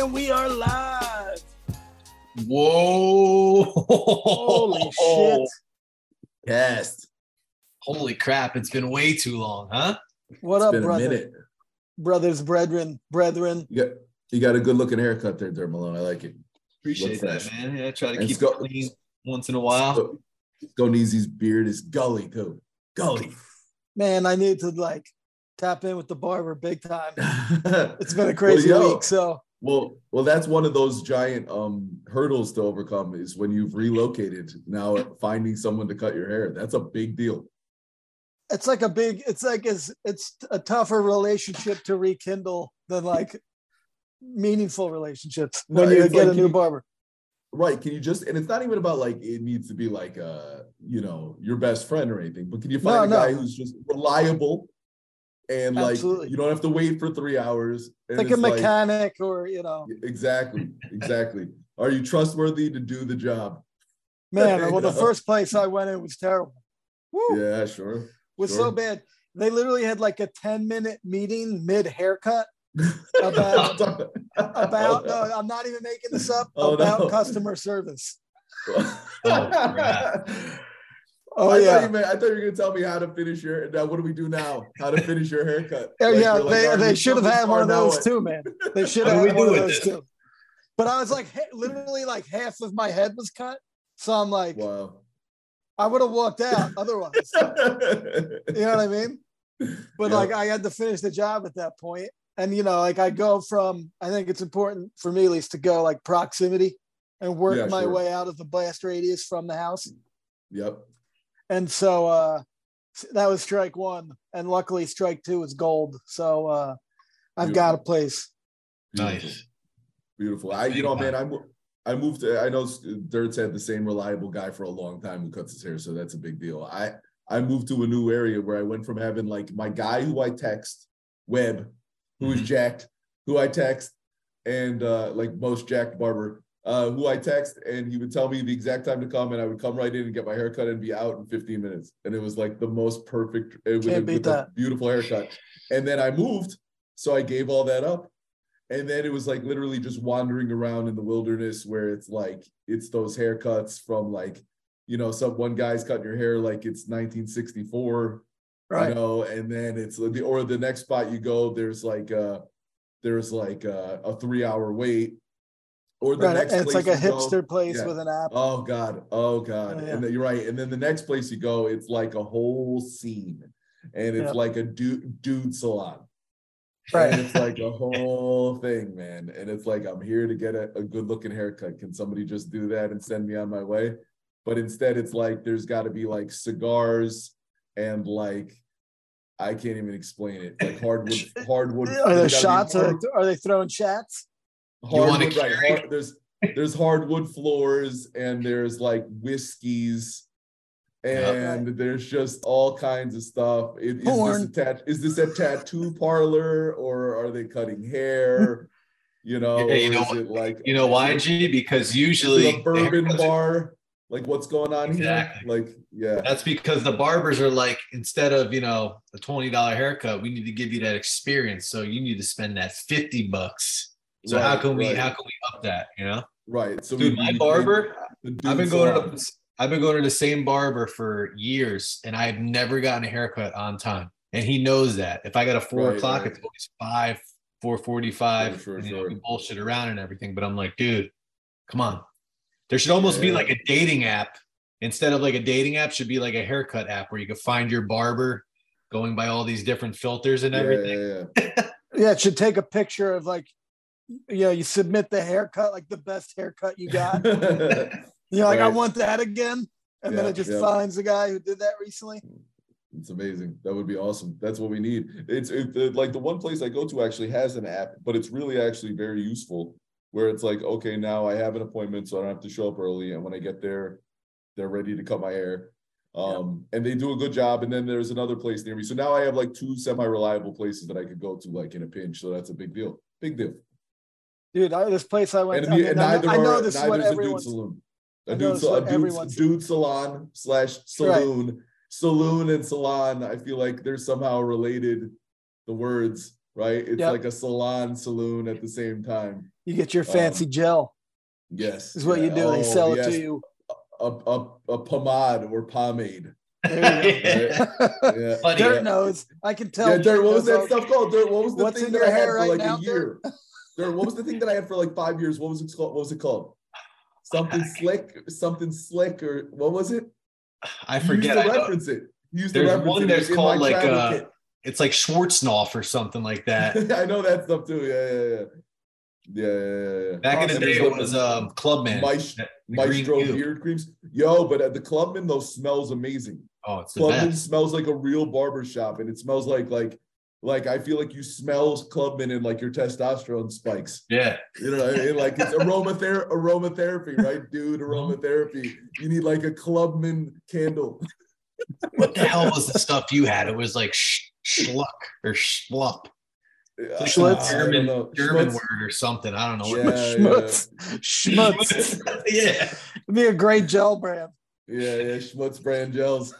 And we are live. Whoa! Holy shit. Yes. Holy crap! It's been way too long, huh? What It's up, been a brother? minute. Brothers, brethren, brethren. You got you got a good looking haircut there, Dirt Malone. I like it. Appreciate Look that, fresh. man. Yeah, try to And keep Scott- it clean once in a while. Go, Goneezy's beard is gully too. Gully. Man, I need to like tap in with the barber big time. it's It's been a crazy yo, week. So Well, well, that's one of those giant um hurdles to overcome is when you've relocated. Now finding someone to cut your hair. That's a big deal. it's like a big, it's like it's it's a tougher relationship to rekindle than like meaningful relationships No, you get like a new you- barber. Right. Can you just and it's not even about like it needs to be like uh, you know, your best friend or anything, but can you find No, a no. guy who's just reliable and like Absolutely. you don't have to wait for three hours. and It's like a it's mechanic or, you know, Exactly, exactly. Are you trustworthy to do the job? man, well, the first place I went in was terrible. Woo, Yeah, sure. was so bad. They literally had like a 10 minute meeting mid haircut about about no, I'm not even making this up Oh, about no. customer service. Oh, crap. Oh I yeah, thought you meant, I thought you were gonna tell me how to finish your. Now, what do we do now? How to finish your haircut? yeah, Like, yeah. like, they they should have had one of those what?" too, man. They should have had we one do of those this? too. But I was like, literally, like half of my head was cut, so I'm like, Wow. I would have walked out otherwise. you know what I mean? But Yeah. like, I had to finish the job at that point, and you know, like, I go from. I think it's important for me at least to go like proximity and work Yeah, my sure. way out of the blast radius from the house. Yep. And so uh that was strike one and luckily strike two was gold so uh i've got a place Nice. Beautiful. I, you know, man, I mo- I moved. To, I know Dirt's had the same reliable guy for a long time who cuts his hair, so that's a big deal. I I moved to a new area where I went from having like my guy who I text, Webb, who is Mhm. jacked, who I text, and uh like most jacked barber, uh, who I text, and he would tell me the exact time to come, and I would come right in and get my haircut and be out in 15 minutes, and it was like the most perfect, with, a- Can't beat a that. beautiful haircut. And then I moved, so I gave all that up. And then it was like literally just wandering around in the wilderness where it's like it's those haircuts from like, you know, some one guy's cutting your hair like it's 1964, right you know, and then it's the or the next spot you go, there's like uh there's like uh, a three hour wait. Or the right next it's like a go- hipster place yeah. with an app Oh God, oh God. Oh, yeah. And then you're right. And then the next place you go, it's like a whole scene. And it's Yep. like a dude dude salon. Right. And it's like a whole thing, man. And it's like I'm here to get a, a good looking haircut. Can somebody just do that and send me on my way? But instead, it's like there's got to be like cigars and like I can't even explain it. Like hardwood, hardwood. are there shots be are hard- they, are they throwing shots hardwood, right, hard- there's there's hardwood floors and there's like whiskeys and there's just all kinds of stuff. It- Is, this a tat- is this a tattoo parlor or are they cutting hair? You know, Yeah, you know is it like You know why, G? Because usually a bourbon the haircuts are- bar? Like what's going on Exactly. here? Like, yeah. That's because the barbers are like, instead of you know a twenty dollar haircut, we need to give you that experience. So you need to spend that fifty bucks. So how can we right, how can we up that? You know, right. So dude, we- my barber. I've been going salon. to I've been going to the same barber for years, and I've never gotten a haircut on time. And he knows that. If I got a four Right, o'clock, right. it's always five, four forty-five. Sure, sure, you know, sure. bullshit around and everything. But I'm like, dude, come on. There should almost be like a dating app instead of like a dating app. Should be like a haircut app where you could find your barber, going by all these different filters and Yeah, everything. yeah, yeah. yeah it should take a picture of like you know you submit the haircut like the best haircut you got you're like i want that again and then it just yeah. finds the guy who did that recently It's amazing. That would be awesome. That's what we need. It's it, the- like the one place I go to actually has an app, but it's really actually very useful. Where it's like, okay, now I have an appointment, so I don't have to show up early, and when I get there, they're ready to cut my hair. Um, and they do a good job. And then there's another place near me. So now I have like two semi-reliable places that I could go to, like in a pinch. So that's a big deal. Big deal. Dude I, this place i went And, I, mean, and I, neither I know are this is what a dude everyone's saloon. I A know dude, it's a dude, dude salon slash saloon. Saloon and salon. I feel like they're somehow related. The words right? It's Yep. like a salon saloon at the same time. You get your um, fancy gel. Yes, Is what you yeah. do. They Oh, sell it to you. A, a, a pomade or pomade. There you go. Yeah. Buddy, Dirt knows. I can tell. Yeah, Dirt, what was that stuff called? Dirt, what was the What's thing in that your I had hair for right like now, a year? Dirt, what was the thing that I had for like five years? What was it called? What was it called? Something slick, something slick, or what was it? I You forget. used I to reference it. You used to There's reference one it. that's It's called, like, uh, kit. It's like Schwarzenhoff or something like that. I know that stuff too. Yeah, yeah, yeah. Yeah, yeah, yeah. Back in the day, it was um, Clubman. Maes- the green beard creams. Yo, but at the Clubman, those smells amazing. Oh, it's Clubman smells like a real barber shop, and it smells like like like I feel like you smell Clubman and like your testosterone spikes. Yeah. You know, and like it's aromather- aromatherapy, right, dude? Aromatherapy. You need like a Clubman candle. What the hell was the stuff you had? It was like sh- schluck or schlup. Uh, Schlitz? I German. German Schmutz? word or something. I don't know. Yeah, what Schmutz. Schmutz. yeah. It'd be a great gel brand. Yeah, yeah, Schmutz brand gels.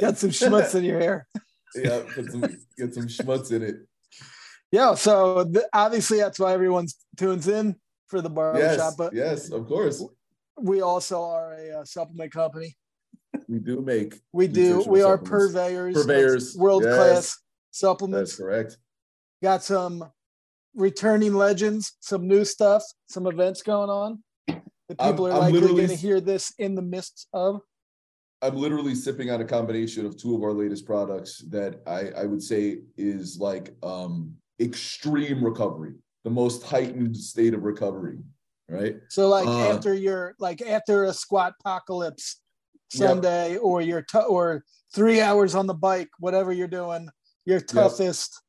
Got some schmutz in your hair. Yeah, put some get some schmutz in it. Yeah. So th- obviously that's why everyone tunes in for the barbershop. Yes. But yes, of course. we also are a uh, supplement company. We do make We do. We are purveyors. Purveyors, World yes. class supplements. that's correct. Got some returning legends, some new stuff, some events going on that I'm- people are I'm likely going to hear this in the midst of. I'm literally sipping on a combination of two of our latest products that I, I would say is like um extreme recovery, the most heightened state of recovery, right? So like Uh, after your like after a squat apocalypse Yep. Sunday or your t- or three hours on the bike, whatever you're doing, your toughest,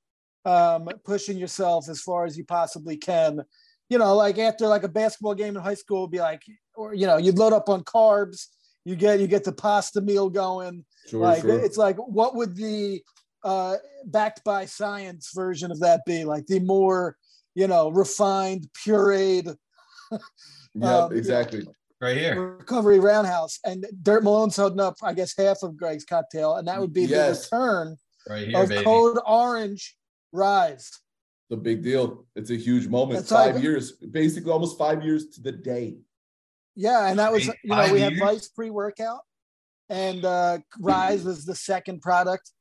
um, pushing yourself as far as you possibly can. You know, like after like a basketball game in high school would be like, or you know, you'd load up on carbs, you get you get the pasta meal going. Sure, like sure. it's like what would the uh backed by science version of that be? Like the more, you know, refined, pureed Yeah, um, exactly. Right here. recovery roundhouse and dirt malone's holding up i guess half of greg's cocktail and that would be Yes. the return Right here, of baby. code orange rise It's a big deal. It's a huge moment. That's five like- years, basically almost five years to the day. Yeah and that was you know we had years? vice pre-workout and uh rise was the second product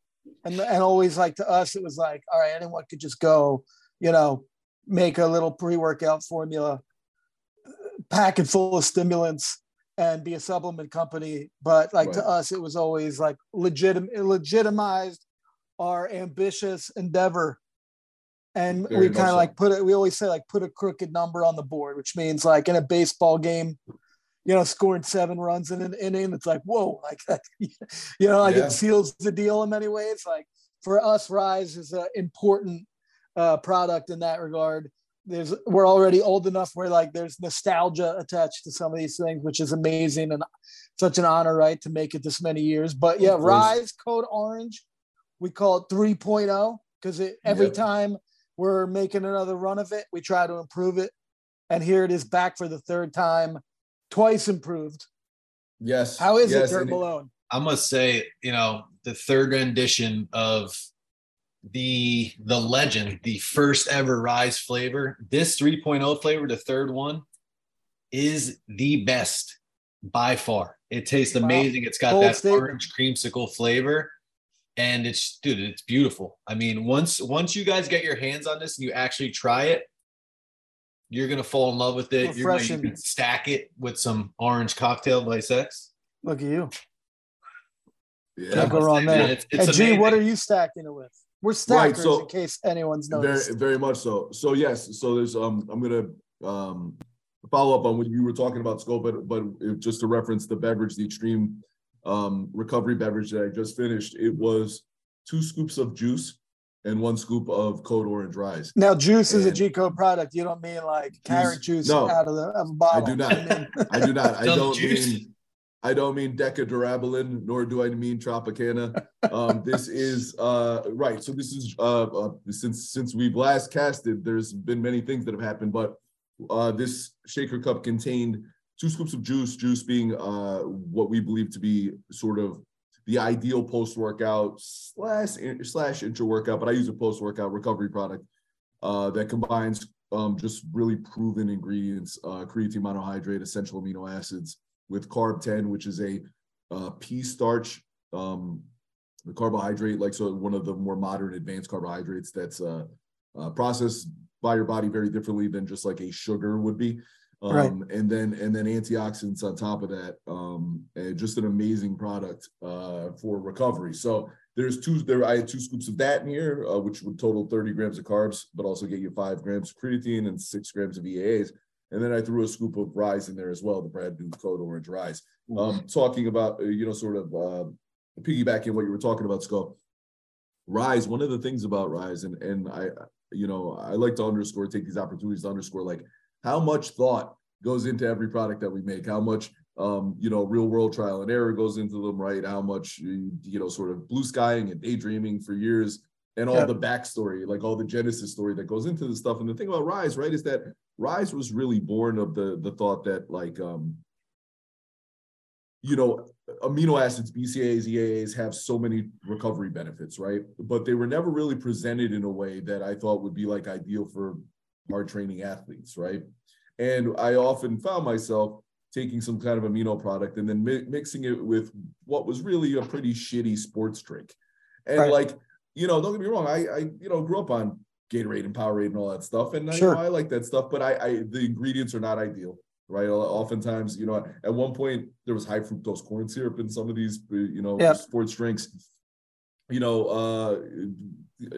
and and always like to us it was like all right anyone could just go you know make a little pre-workout formula pack it full of stimulants and be a supplement company but like to us it was always like legitim it legitimized our ambitious endeavor and Very we kind of so. like put it we always say like put a crooked number on the board which means like in a baseball game you know scoring seven runs in an inning. It's like whoa like you know like Yeah. it seals the deal in many ways. Like for us rise is an important uh, product in that regard. There's we're already old enough where like there's nostalgia attached to some of these things which is amazing and such an honor right to make it this many years. But yeah rise code orange we call it 3.0 because it every Yep. time we're making another run of it we try to improve it. And here it is back for the third time twice improved Yes. how is yes, it dirt malone I must say, you know, the third rendition of the the legend, the first ever rise flavor, this 3.0 flavor, the third one, is the best by far. It tastes Wow. amazing. It's got Bold that statement. orange creamsicle flavor. And it's dude, it's beautiful. I mean, once once you guys get your hands on this and you actually try it, you're gonna fall in love with it. You're gonna you can stack it with some orange cocktail by sex. look at you Yeah. Can't go wrong there. It's, it's and G, what are you stacking it with we're stackers so- in case anyone's very noticed very much so so yes so there's um i'm gonna um follow up on what you were talking about scope but but if- just to reference the beverage the extreme um recovery beverage that i just finished it was two scoops of juice and one scoop of code orange Rise. Now, juice is a And- code product. You don't mean like carrot juice no, out of the of a bottle. I do not. You mean- i do not i don't juice. mean I don't mean Decadurabolin, nor do I mean Tropicana. Um, this is uh, right. So this is uh, uh, since since we've last casted. There's been many things that have happened, but uh, this shaker cup contained two scoops of juice. Juice being uh, what we believe to be sort of the ideal post workout slash slash intra workout, but I use a post workout recovery product uh, that combines um, just really proven ingredients: uh, creatine monohydrate, essential amino acids, with carb 10, which is a uh, pea starch um, the carbohydrate, like so one of the more modern advanced carbohydrates that's uh, uh, processed by your body very differently than just like a sugar would be. Um, right. and then and then antioxidants on top of that. Um, and just an amazing product uh, for recovery. So there's two there. I had two scoops of that in here, uh, which would total 30 grams of carbs, but also get you five grams of creatine and six grams of EAAs. And then I threw a scoop of rise in there as well, the brand new Code Orange Rise. Um, talking about uh, you know sort of uh, piggybacking what you were talking about, Scott. Rise. One of the things about Rise, and and I you know I like to underscore, take these opportunities to underscore like how much thought goes into every product that we make, how much um, you know, real world trial and error goes into them, right? How much you know, sort of blue skying and daydreaming for years, and all the backstory, like all the genesis story that goes into the stuff. And the thing about Rise, right, is that Rise was really born of the the thought that like um, you know, amino acids, BCAAs, EAAs have so many recovery benefits, right? But they were never really presented in a way that I thought would be like ideal for hard training athletes, right? And I often found myself taking some kind of amino product and then mi- mixing it with what was really a pretty shitty sports drink. And right. like, you know, don't get me wrong, I, I, you know, grew up on Gatorade and Powerade and all that stuff. And sure. I, you know, I like that stuff, but I, I, the ingredients are not ideal right? Oftentimes, you know, at one point there was high fructose corn syrup in some of these, uh, you know, yep. sports drinks. You know, uh,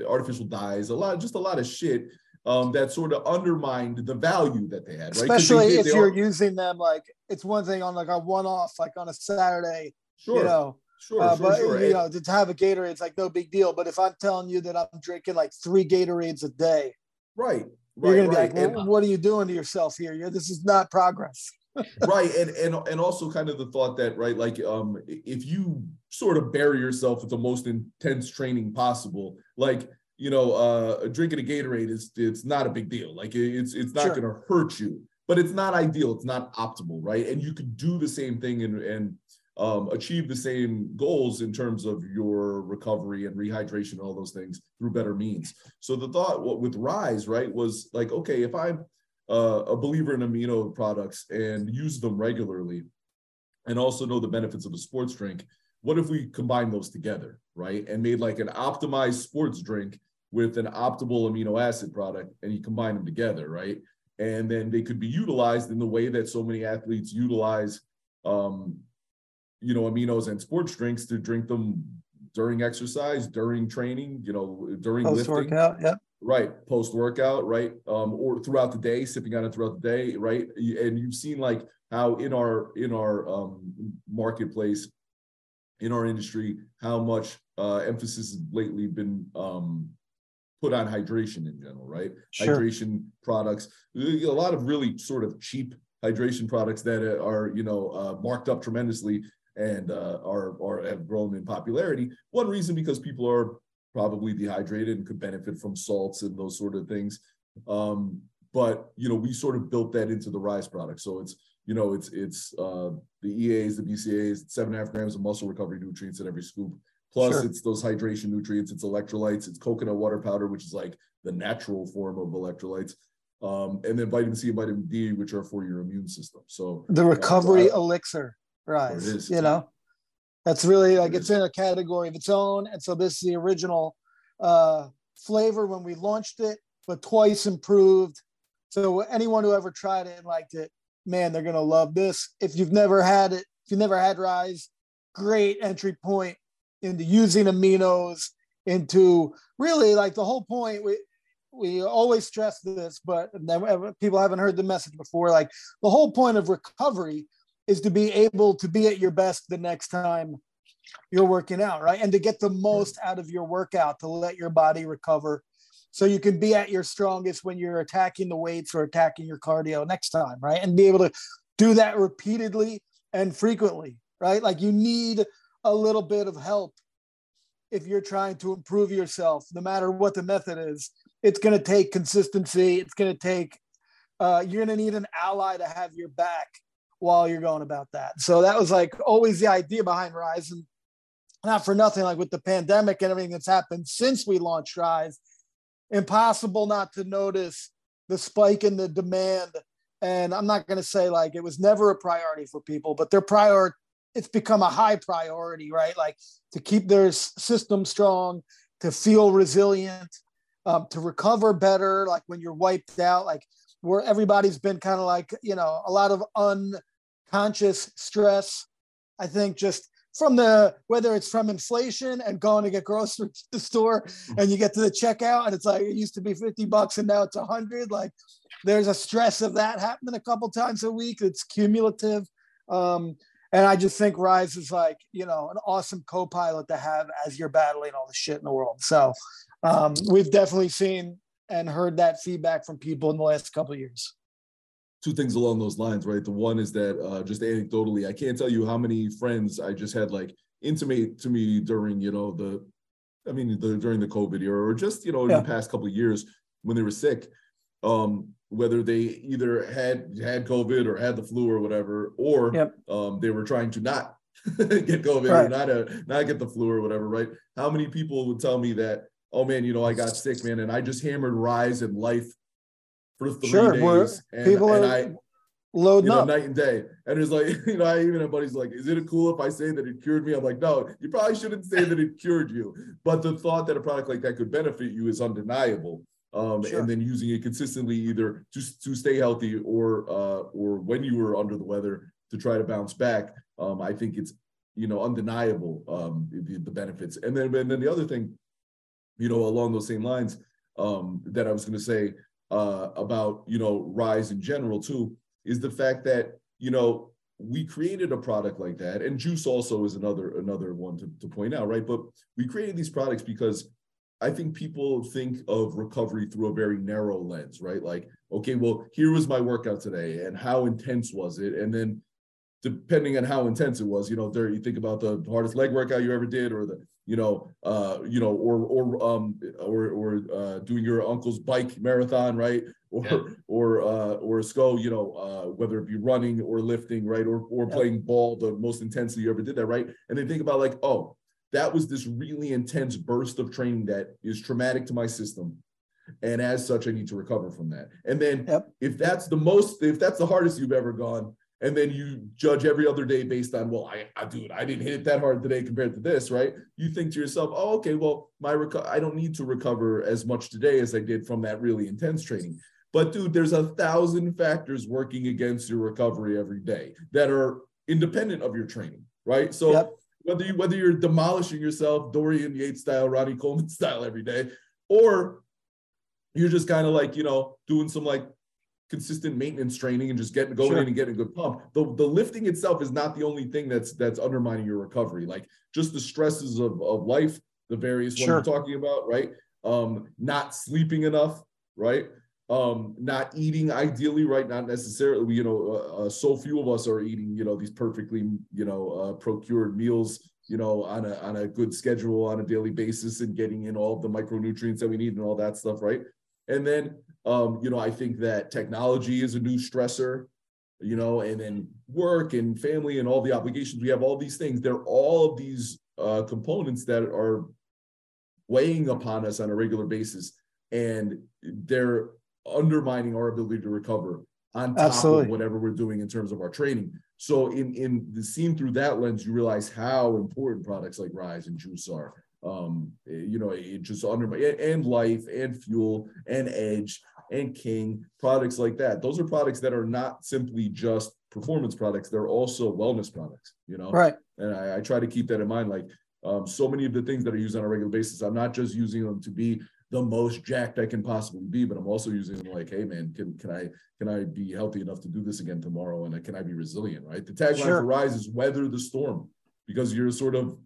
artificial dyes, a lot, just a lot of shit um, that sort of undermined the value that they had, right? Especially they, if you're are, using them like it's one thing on like a one-off, like on a Saturday, sure, you know. Sure, uh, sure, but sure. you know, to have a Gatorade, it's like no big deal. But if I'm telling you that I'm drinking like three Gatorades a day, right, you're gonna right. be like, well, what are you doing to yourself here? You're, this is not progress. right, and and and also kind of the thought that right, like um, if you sort of bury yourself with the most intense training possible, like you know, uh, drinking a Gatorade is it's not a big deal. Like it's it's not sure. going to hurt you, but it's not ideal. It's not optimal, right? And you could do the same thing and and um, achieve the same goals in terms of your recovery and rehydration, all those things through better means. So the thought what, with Rise, right, was like, okay, if I'm uh, a believer in amino products and use them regularly, and also know the benefits of a sports drink, what if we combine those together, right, and made like an optimized sports drink with an optimal amino acid product, and you combine them together, right? And then they could be utilized in the way that so many athletes utilize um, you know, aminos and sports drinks to drink them during exercise, during training, you know, during post lifting. workout, yeah. Right, post workout, right, um, or throughout the day, sipping on it throughout the day, right. And you've seen like how in our in our um, marketplace, in our industry, how much uh, emphasis has lately been um, put on hydration in general, right? Sure. Hydration products, a lot of really sort of cheap hydration products that are you know uh, marked up tremendously and uh, are, are have grown in popularity. One reason because people are probably dehydrated and could benefit from salts and those sort of things. Um, but you know, we sort of built that into the Rise product. So it's you know, it's it's uh, the EAs, the BCAs, seven and a half grams of muscle recovery nutrients in every scoop. Plus, sure. it's those hydration nutrients, it's electrolytes, it's coconut water powder, which is like the natural form of electrolytes. Um, and then vitamin C and vitamin D, which are for your immune system. So the recovery uh, I, elixir rise. You know, that's really like it it's in a category of its own. And so this is the original uh, flavor when we launched it, but twice improved. So anyone who ever tried it and liked it, man, they're gonna love this. If you've never had it, if you never had Rise, great entry point into using aminos, into really like the whole point. We we always stress this, but people haven't heard the message before. Like the whole point of recovery is to be able to be at your best the next time you're working out, right? And to get the most out of your workout to let your body recover so you can be at your strongest when you're attacking the weights or attacking your cardio next time, right? And be able to do that repeatedly and frequently, right? Like you need a little bit of help if you're trying to improve yourself, no matter what the method is. It's going to take consistency. It's going to take, uh, you're going to need an ally to have your back while you're going about that. So that was like always the idea behind Rise. And not for nothing, like with the pandemic and everything that's happened since we launched Rise, impossible not to notice the spike in the demand. And I'm not going to say like it was never a priority for people, but their prior, it's become a high priority, right? Like to keep their system strong, to feel resilient, um, to recover better, like when you're wiped out, like where everybody's been kind of like, you know, a lot of unconscious stress. I think just from the whether it's from inflation and going to get groceries to the store and you get to the checkout and it's like it used to be 50 bucks and now it's 100 like there's a stress of that happening a couple times a week. It's cumulative. Um, and i just think rise is like you know an awesome co-pilot to have as you're battling all the shit in the world. So um, we've definitely seen and heard that feedback from people in the last couple years two things along those lines, right? The one is that uh, just anecdotally, I can't tell you how many friends I just had like intimate to me during, you know, the, I mean, the, during the COVID era or just, you know, yeah. the past couple of years when they were sick, um, whether they either had had COVID or had the flu or whatever, or yep. um, they were trying to not get COVID right. or not a, not get the flu or whatever, right? How many people would tell me that, oh man, you know, I got sick, man, and I just hammered Rise and Life for three sure, days. And, people and are I, loading you know, up night and day. And it's like, you know, I even have buddies like, is it cool if I say that it cured me? I'm like, no, you probably shouldn't say that it cured you. But the thought that a product like that could benefit you is undeniable. Um, sure. and then using it consistently either to, to stay healthy or uh, or when you were under the weather to try to bounce back. Um, I think it's you know undeniable um, the, the benefits. And then and then the other thing, you know, along those same lines um, that I was going to say uh, about you know rise in general too is the fact that you know we created a product like that. And juice also is another another one to, to point out right? But we created these products because i think people think of recovery through a very narrow lens right? Like okay well here was my workout today and how intense was it? And then depending on how intense it was you know there you think about the hardest leg workout you ever did or the you know, uh, you know, or or um or or uh, doing your uncle's bike marathon, right? Or yeah. or uh, or Sko, you know, uh, whether it be running or lifting, right? Or or yeah. playing ball, the most intensity you ever did that, right? And then think about like, oh, that was this really intense burst of training that is traumatic to my system. And as such, I need to recover from that. And then yep. if that's the most, if that's the hardest you've ever gone, and then you judge every other day based on well I, I dude I didn't hit it that hard today compared to this right? You think to yourself oh okay well my reco- I don't need to recover as much today as I did from that really intense training. But dude there's a thousand factors working against your recovery every day that are independent of your training right? So yep. whether you whether you're demolishing yourself Dorian Yates style Ronnie Coleman style every day or you're just kind of like you know doing some like consistent maintenance training and just getting going sure. in and getting a good pump. The, the lifting itself is not the only thing that's that's undermining your recovery. Like just the stresses of, of life, the various sure. ones you're talking about, right? Um, not sleeping enough, right? Um, not eating ideally, right? Not necessarily, you know, uh, uh, so few of us are eating, you know, these perfectly, you know, uh, procured meals, you know, on a on a good schedule on a daily basis and getting in all of the micronutrients that we need and all that stuff, right? And then um, you know, I think that technology is a new stressor, you know, and then work and family and all the obligations we have, all these things, they're all of these uh, components that are weighing upon us on a regular basis. And they're undermining our ability to recover on top Absolutely. of whatever we're doing in terms of our training. So in in the seen through that lens, you realize how important products like Rise and Juice are um, you know, it just under and life and fuel and edge and king products like that. Those are products that are not simply just performance products; they're also wellness products. You know, right? And I, I try to keep that in mind. Like um, so many of the things that are used on a regular basis, I'm not just using them to be the most jacked I can possibly be, but I'm also using them like, hey man, can can I can I be healthy enough to do this again tomorrow, and can I be resilient? Right. The tagline sure. for Rise is weather the storm because you're sort of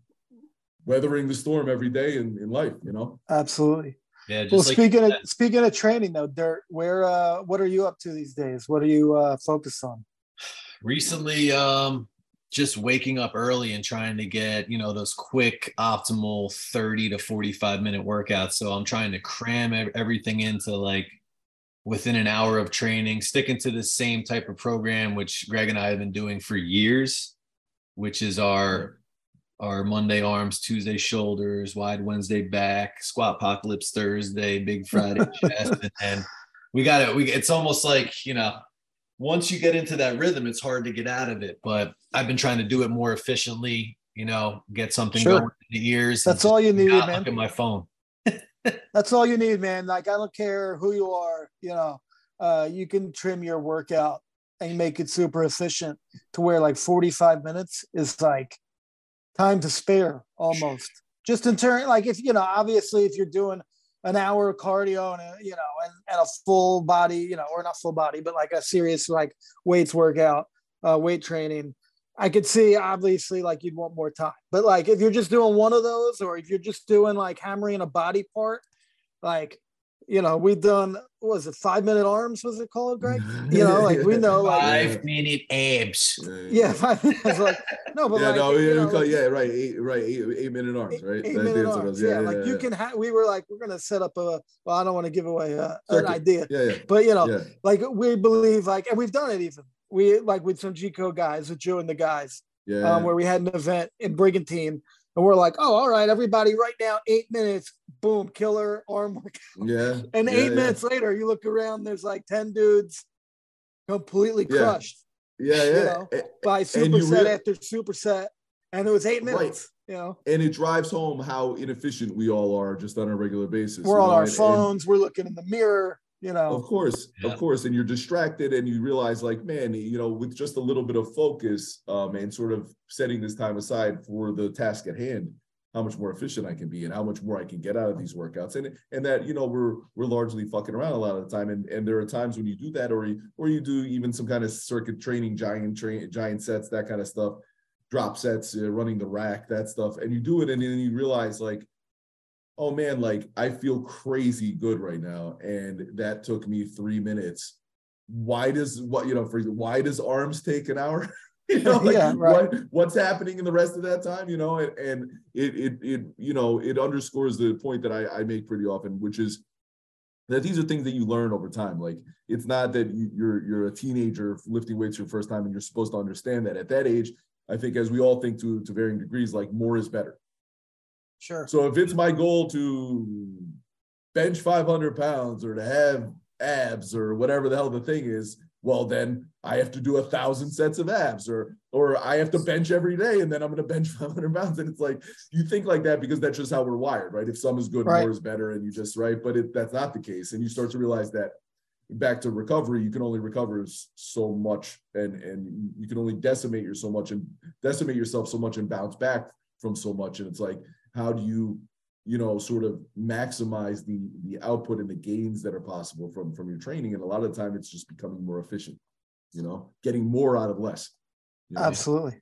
weathering the storm every day in, in life, you know? Absolutely. Yeah. well, like speaking of speaking of training though, Dirt, where uh what are you up to these days? What are you uh focused on? Recently, um, just waking up early and trying to get, you know, those quick optimal 30 to 45 minute workouts. So I'm trying to cram everything into like within an hour of training, sticking to the same type of program, which Greg and I have been doing for years, which is our our Monday arms, Tuesday shoulders, wide Wednesday back, squat apocalypse Thursday, big Friday chest, and, and we got it. We it's almost like you know, once you get into that rhythm, it's hard to get out of it. But I've been trying to do it more efficiently. You know, get something Sure. going in the ears. That's all you need, man. Look at my phone. That's all you need, man. Like I don't care who you are, you know, uh, you can trim your workout and make it super efficient to where like 45 minutes is like time to spare almost. Just in turn, like if you know, obviously if you're doing an hour of cardio and a, you know, and, and a full body, you know, or not full body, but like a serious like weights workout, uh, weight training, I could see obviously like you'd want more time. But like if you're just doing one of those, or if you're just doing like hammering a body part, like you know, we've done what was it five minute arms? Was it called, Greg? You know, like we know, like Five minute abs. yeah, five minutes. Like no, but yeah, like, no, you yeah, know, call, yeah, right, eight, right, eight, eight minute arms, right? Eight I minute that's what it arms. was. Yeah, like you can have. We were like, we're gonna set up a. Well, I don't want to give away a, an idea, yeah, yeah, but you know, yeah, like we believe, like, and we've done it even. We like with some G code guys, with Joe and the guys, yeah. um, where we had an event in Brigantine, and we're like, oh, all right, everybody, right now, eight minutes, boom, killer arm workout. yeah. And yeah, eight yeah. minutes later, you look around, there's like ten dudes, completely crushed Yeah, you yeah. know, A- by you superset real- after superset, and it was eight Right. minutes. You know, and it drives home how inefficient we all are just on a regular basis. we're you on our and- and- phones, we're looking in the mirror. You know, Of course, Yeah. of course, and you're distracted, and you realize, like, man, you know, with just a little bit of focus, um, and sort of setting this time aside for the task at hand, how much more efficient I can be, and how much more I can get out of these workouts, and and that you know we're we're largely fucking around a lot of the time, and and there are times when you do that, or you or you do even some kind of circuit training, giant train, giant sets, that kind of stuff, drop sets, uh, running the rack, that stuff, and you do it, and then you realize, like oh man, like I feel crazy good right now. And that took me three minutes. Why does what you know, for why does arms take an hour? you know, like Yeah, right. what what's happening in the rest of that time, you know, and, and it it it you know it underscores the point that I, I make pretty often, which is that these are things that you learn over time. Like it's not that you, you're you're a teenager lifting weights for your first time and you're supposed to understand that. At that age, I think as we all think to to varying degrees, like more is better. Sure. So if it's my goal to bench 500 pounds or to have abs or whatever the hell the thing is, well then I have to do a thousand sets of abs or or I have to bench every day and then I'm going to bench 500 pounds and it's like you think like that because that's just how we're wired, right? If some is good, Right. more is better, and you just right, but it, that's not the case, and you start to realize that back to recovery, you can only recover so much, and and you can only decimate your so much and decimate yourself so much and bounce back from so much, and it's like how do you you know sort of maximize the the output and the gains that are possible from from your training? And a lot of the time it's just becoming more efficient you know getting more out of less. You know? Absolutely.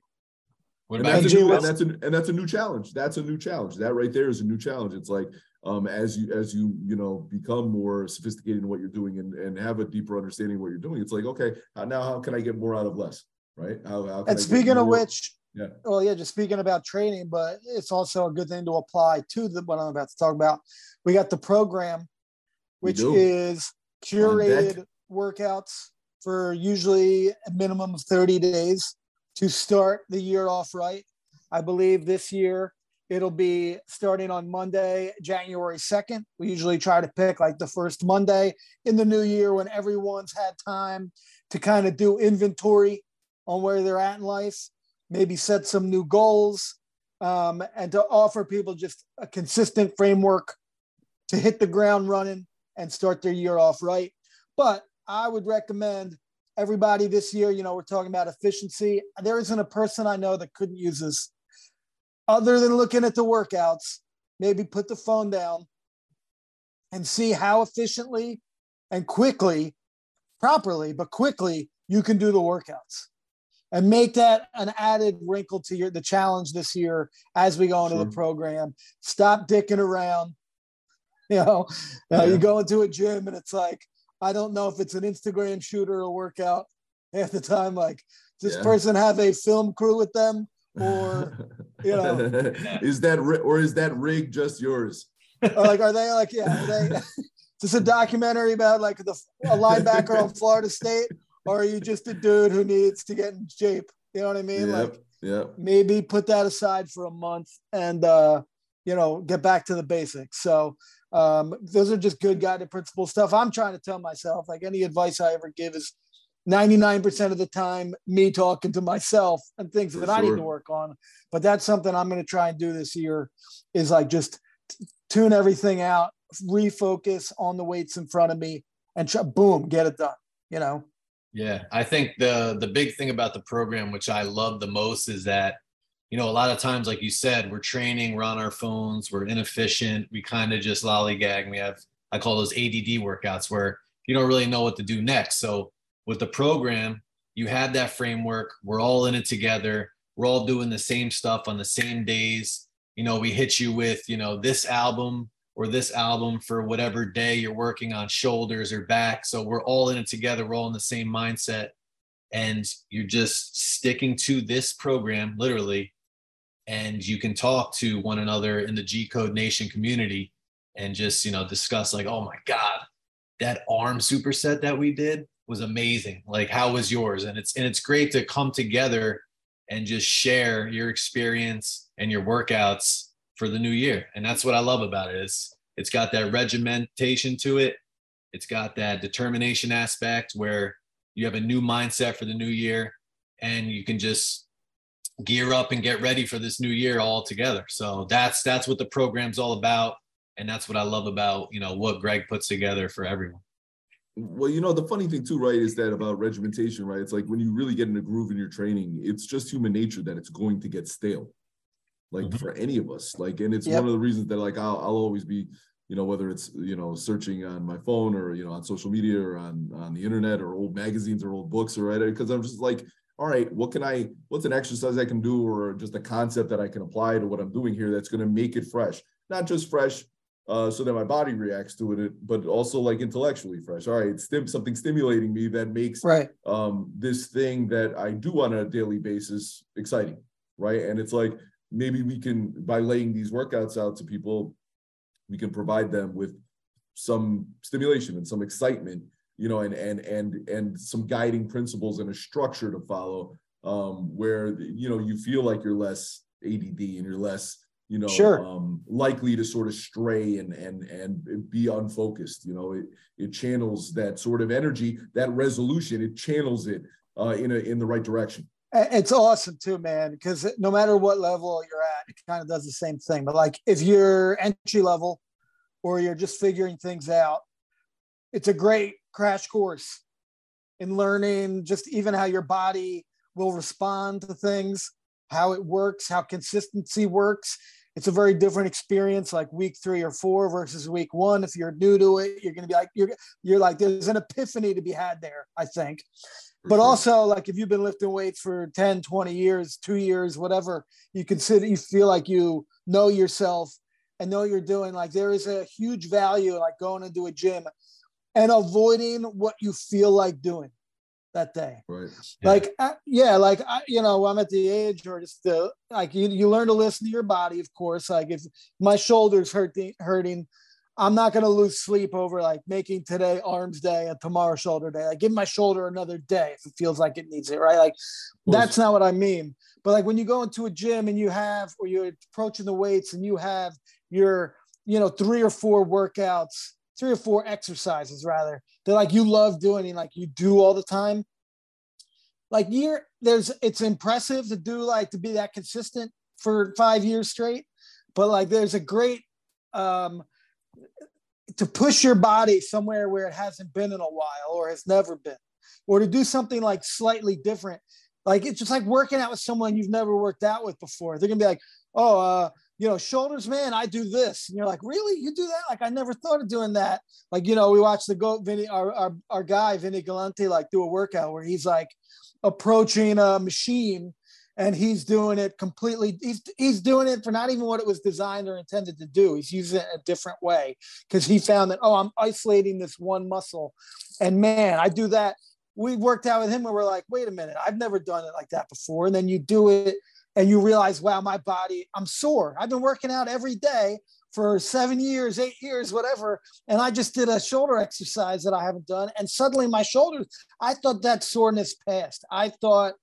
What and about that's, And a new, and that's a and that's a new challenge. That's a new challenge. That right there is a new challenge. It's like um as you as you you know become more sophisticated in what you're doing and and have a deeper understanding of what you're doing it's like okay now how can i get more out of less right? How, how can And get speaking of which, Yeah. well, yeah, just speaking about training, but it's also a good thing to apply to the what I'm about to talk about. We got the program, which is curated workouts for usually a minimum of 30 days to start the year off right. I believe this year it'll be starting on Monday, January 2nd. We usually try to pick like the first Monday in the new year when everyone's had time to kind of do inventory on where they're at in life, maybe set some new goals, um, and to offer people just a consistent framework to hit the ground running and start their year off right. But I would recommend everybody this year, you know, we're talking about efficiency. There isn't a person I know that couldn't use this other than looking at the workouts, maybe put the phone down and see how efficiently and quickly, properly, but quickly you can do the workouts and make that an added wrinkle to your the challenge this year as we go into the program. Stop dicking around. You know, uh, you go into a gym and it's like, I don't know if it's an Instagram shooter or workout. Half the time, like, does this Yeah. person have a film crew with them? Or, you know. is that or is that rig just yours Or like, are they like, yeah, are they? is this a documentary about like the a linebacker on Florida State, or are you just a dude who needs to get in shape? You know what I mean? Yep. Like, Yeah. Maybe put that aside for a month and uh, you know get back to the basics. So um, those are just good guided principle stuff. I'm trying to tell myself like any advice I ever give is 99% of the time me talking to myself and things For that I need to work on. But that's something I'm going to try and do this year is like just tune everything out, refocus on the weights in front of me and try, boom, get it done, you know? Yeah, I think the the big thing about the program, which I love the most, is that you know a lot of times, like you said, we're training, we're on our phones, we're inefficient, we kind of just lollygag. We have I call those ADD workouts where you don't really know what to do next. So with the program, you have that framework. We're all in it together. We're all doing the same stuff on the same days. You know, we hit you with you know this album or this album for whatever day you're working on shoulders or back. So we're all in it together. We're all in the same mindset. And you're just sticking to this program literally. And you can talk to one another in the G Code Nation community and just, you know, discuss like, oh my God, that arm superset that we did was amazing. Like, how was yours? And it's and it's great to come together and just share your experience and your workouts for the new year. And that's what I love about it. It's it's got that regimentation to it. It's got that determination aspect where you have a new mindset for the new year and you can just gear up and get ready for this new year all together. So that's that's what the program's all about. And that's what I love about, you know, what Greg puts together for everyone. Well, you know, the funny thing too, right, is that about regimentation, right? It's like when you really get in a groove in your training, it's just human nature that it's going to get stale. Like Mhm. for any of us. Like, and it's Yep. one of the reasons that like I'll, I'll always be, you know, whether it's you know, searching on my phone or you know, on social media or on on the internet or old magazines or old books or right, because I'm just like, all right, what can I, what's an exercise I can do or just a concept that I can apply to what I'm doing here that's going to make it fresh, not just fresh uh, so that my body reacts to it, but also like intellectually fresh. All right, it's stim- something stimulating me that makes Right. um, this thing that I do on a daily basis exciting, right? And it's like maybe we can by laying these workouts out to people, we can provide them with some stimulation and some excitement, you know, and and and and some guiding principles and a structure to follow, um, where you know you feel like you're less ADD and you're less you know Sure. um likely to sort of stray and and and be unfocused you know it it channels that sort of energy that resolution it channels it uh in a in the right direction It's awesome too, man, because no matter what level you're at, it kind of does the same thing. But like if you're entry level or you're just figuring things out, it's a great crash course in learning just even how your body will respond to things, how it works, how consistency works. It's a very different experience like week three or four versus week one. If you're new to it, you're gonna be like, you're you're like, there's an epiphany to be had there, I think for but sure. also like if you've been lifting weights for 10 20 years two years whatever you consider you feel like you know yourself and know you're doing like there is a huge value like going into a gym and avoiding what you feel like doing that day. Right. Yeah. like uh, yeah like I, you know i'm at the age or just the like you, you learn to listen to your body of course. Like if my shoulders hurting hurting i'm not going to lose sleep over like making today arms day and tomorrow shoulder day. Like give my shoulder another day if it feels like it needs it right? Like that's not what i mean. But like when you go into a gym and you have or you're approaching the weights and you have your you know three or four workouts three or four exercises rather that like you love doing and like you do all the time. Like you're there's it's impressive to do like to be that consistent for five years straight but like there's a great um to push your body somewhere where it hasn't been in a while or has never been or to do something like slightly different. Like it's just like working out with someone you've never worked out with before. They're gonna be like oh uh you know shoulders man i do this. And you're like really? You do that? Like i never thought of doing that. Like you know we watched the goat vinny our, our, our guy vinny galanti like do a workout where he's like approaching a machine and he's doing it completely he's, he's doing it for not even what it was designed or intended to do. He's using it a different way because he found that oh i'm isolating this one muscle. And man i do that. We worked out with him and we're like wait a minute i've never done it like that before. And then you do it and you realize wow my body i'm sore i've been working out every day for seven years eight years whatever and i just did a shoulder exercise that i haven't done and suddenly my shoulders i thought that soreness passed i thought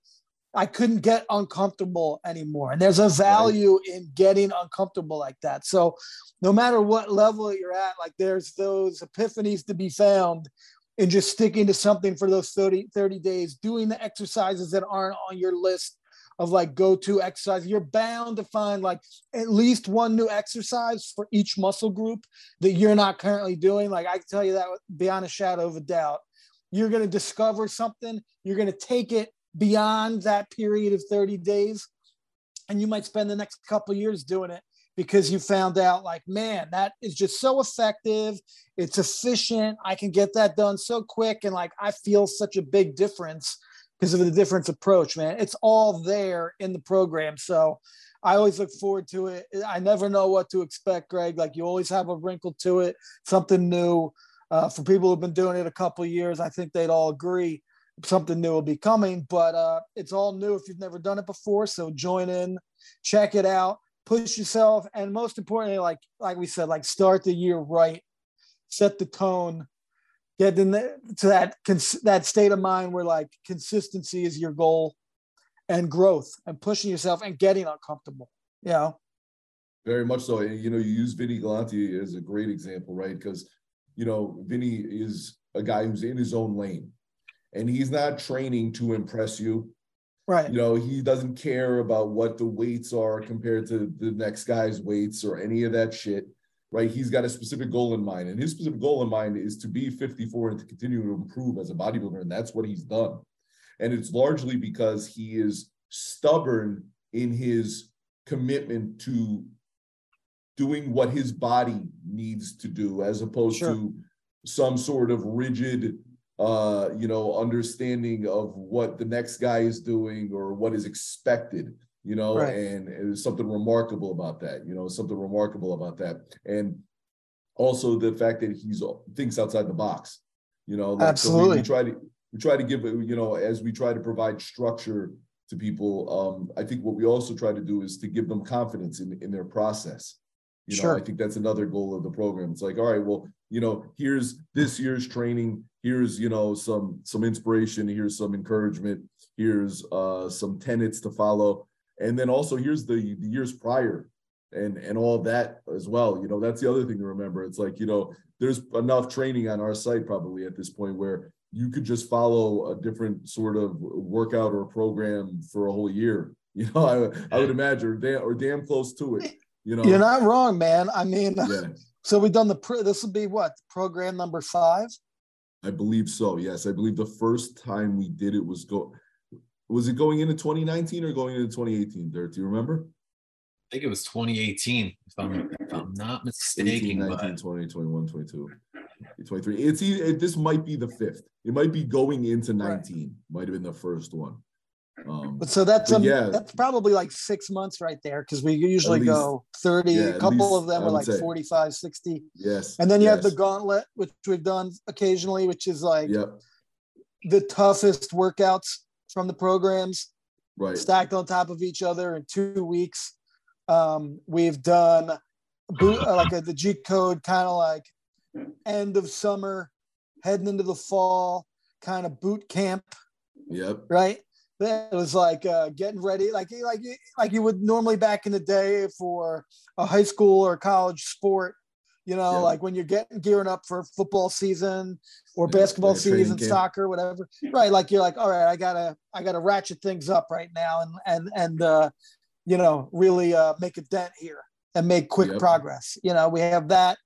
I couldn't get uncomfortable anymore. And there's a value right. in getting uncomfortable like that. So no matter what level you're at, like there's those epiphanies to be found in just sticking to something for those 30, 30 days, doing the exercises that aren't on your list of like go-to exercise. You're bound to find like at least one new exercise for each muscle group that you're not currently doing. Like I can tell you that beyond a shadow of a doubt. You're going to discover something, you're going to take it beyond that period of 30 days and you might spend the next couple years doing it because you found out like man that is just so effective it's efficient i can get that done so quick and like i feel such a big difference because of the difference approach man. It's all there in the program. So i always look forward to it. I never know what to expect greg. Like you always have a wrinkle to it something new. Uh, for people who've been doing it a couple years i think they'd all agree something new will be coming, but uh, it's all new if you've never done it before. So join in, check it out, push yourself, and most importantly, like like we said, like start the year right, set the tone, get in the, to that cons- that state of mind where like consistency is your goal, and growth, and pushing yourself and getting uncomfortable. You know. Very much so. And you know, you use Vinny Galanti as a great example, right? Because you know, Vinny is a guy who's in his own lane and he's not training to impress you. Right. You know, he doesn't care about what the weights are compared to the next guy's weights or any of that shit. Right. He's got a specific goal in mind. And his specific goal in mind is to be 54 and to continue to improve as a bodybuilder. And that's what he's done. And it's largely because he is stubborn in his commitment to doing what his body needs to do as opposed sure. to some sort of rigid uh, you know, understanding of what the next guy is doing or what is expected, you know, right. and, there's something remarkable about that, you know, something remarkable about that. And also the fact that he's thinks outside the box, you know, like, absolutely. So we, we try to we try to give you know as we try to provide structure to people. Um, I think what we also try to do is to give them confidence in in their process. You know, sure. I think that's another goal of the program. It's like, all right, well, you know, here's this year's training here's you know some some inspiration here's some encouragement here's uh some tenets to follow and then also here's the, the years prior and and all that as well you know that's the other thing to remember it's like you know there's enough training on our site probably at this point where you could just follow a different sort of workout or program for a whole year you know i, I would imagine or damn, or damn close to it you know you're not wrong man i mean yeah. so we've done the pre- this will be what program number five I believe so. Yes, I believe the first time we did it was go. Was it going into 2019 or going into 2018? Dirt, do you remember? I think it was 2018, if I'm, if I'm not mistaken. 18, 19, but... 20, 21, 22, 23. It's it, this might be the fifth. It might be going into 19. Right. Might have been the first one. Um, but so that's um, yeah, that's probably like six months right there because we usually least, go 30 yeah, a couple least, of them are like say. 45 60 yes and then you yes. have the gauntlet which we've done occasionally which is like yep. the toughest workouts from the programs right stacked on top of each other in two weeks um, we've done boot, uh, like a, the g code kind of like end of summer heading into the fall kind of boot camp Yep. Right. it was like uh, getting ready, like like like you would normally back in the day for a high school or college sport. You know, yeah. like when you're getting gearing up for football season or yeah, basketball season, soccer, whatever. Right, like you're like, all right, I gotta I gotta ratchet things up right now and and and uh, you know really uh, make a dent here and make quick yep. progress. You know, we have that.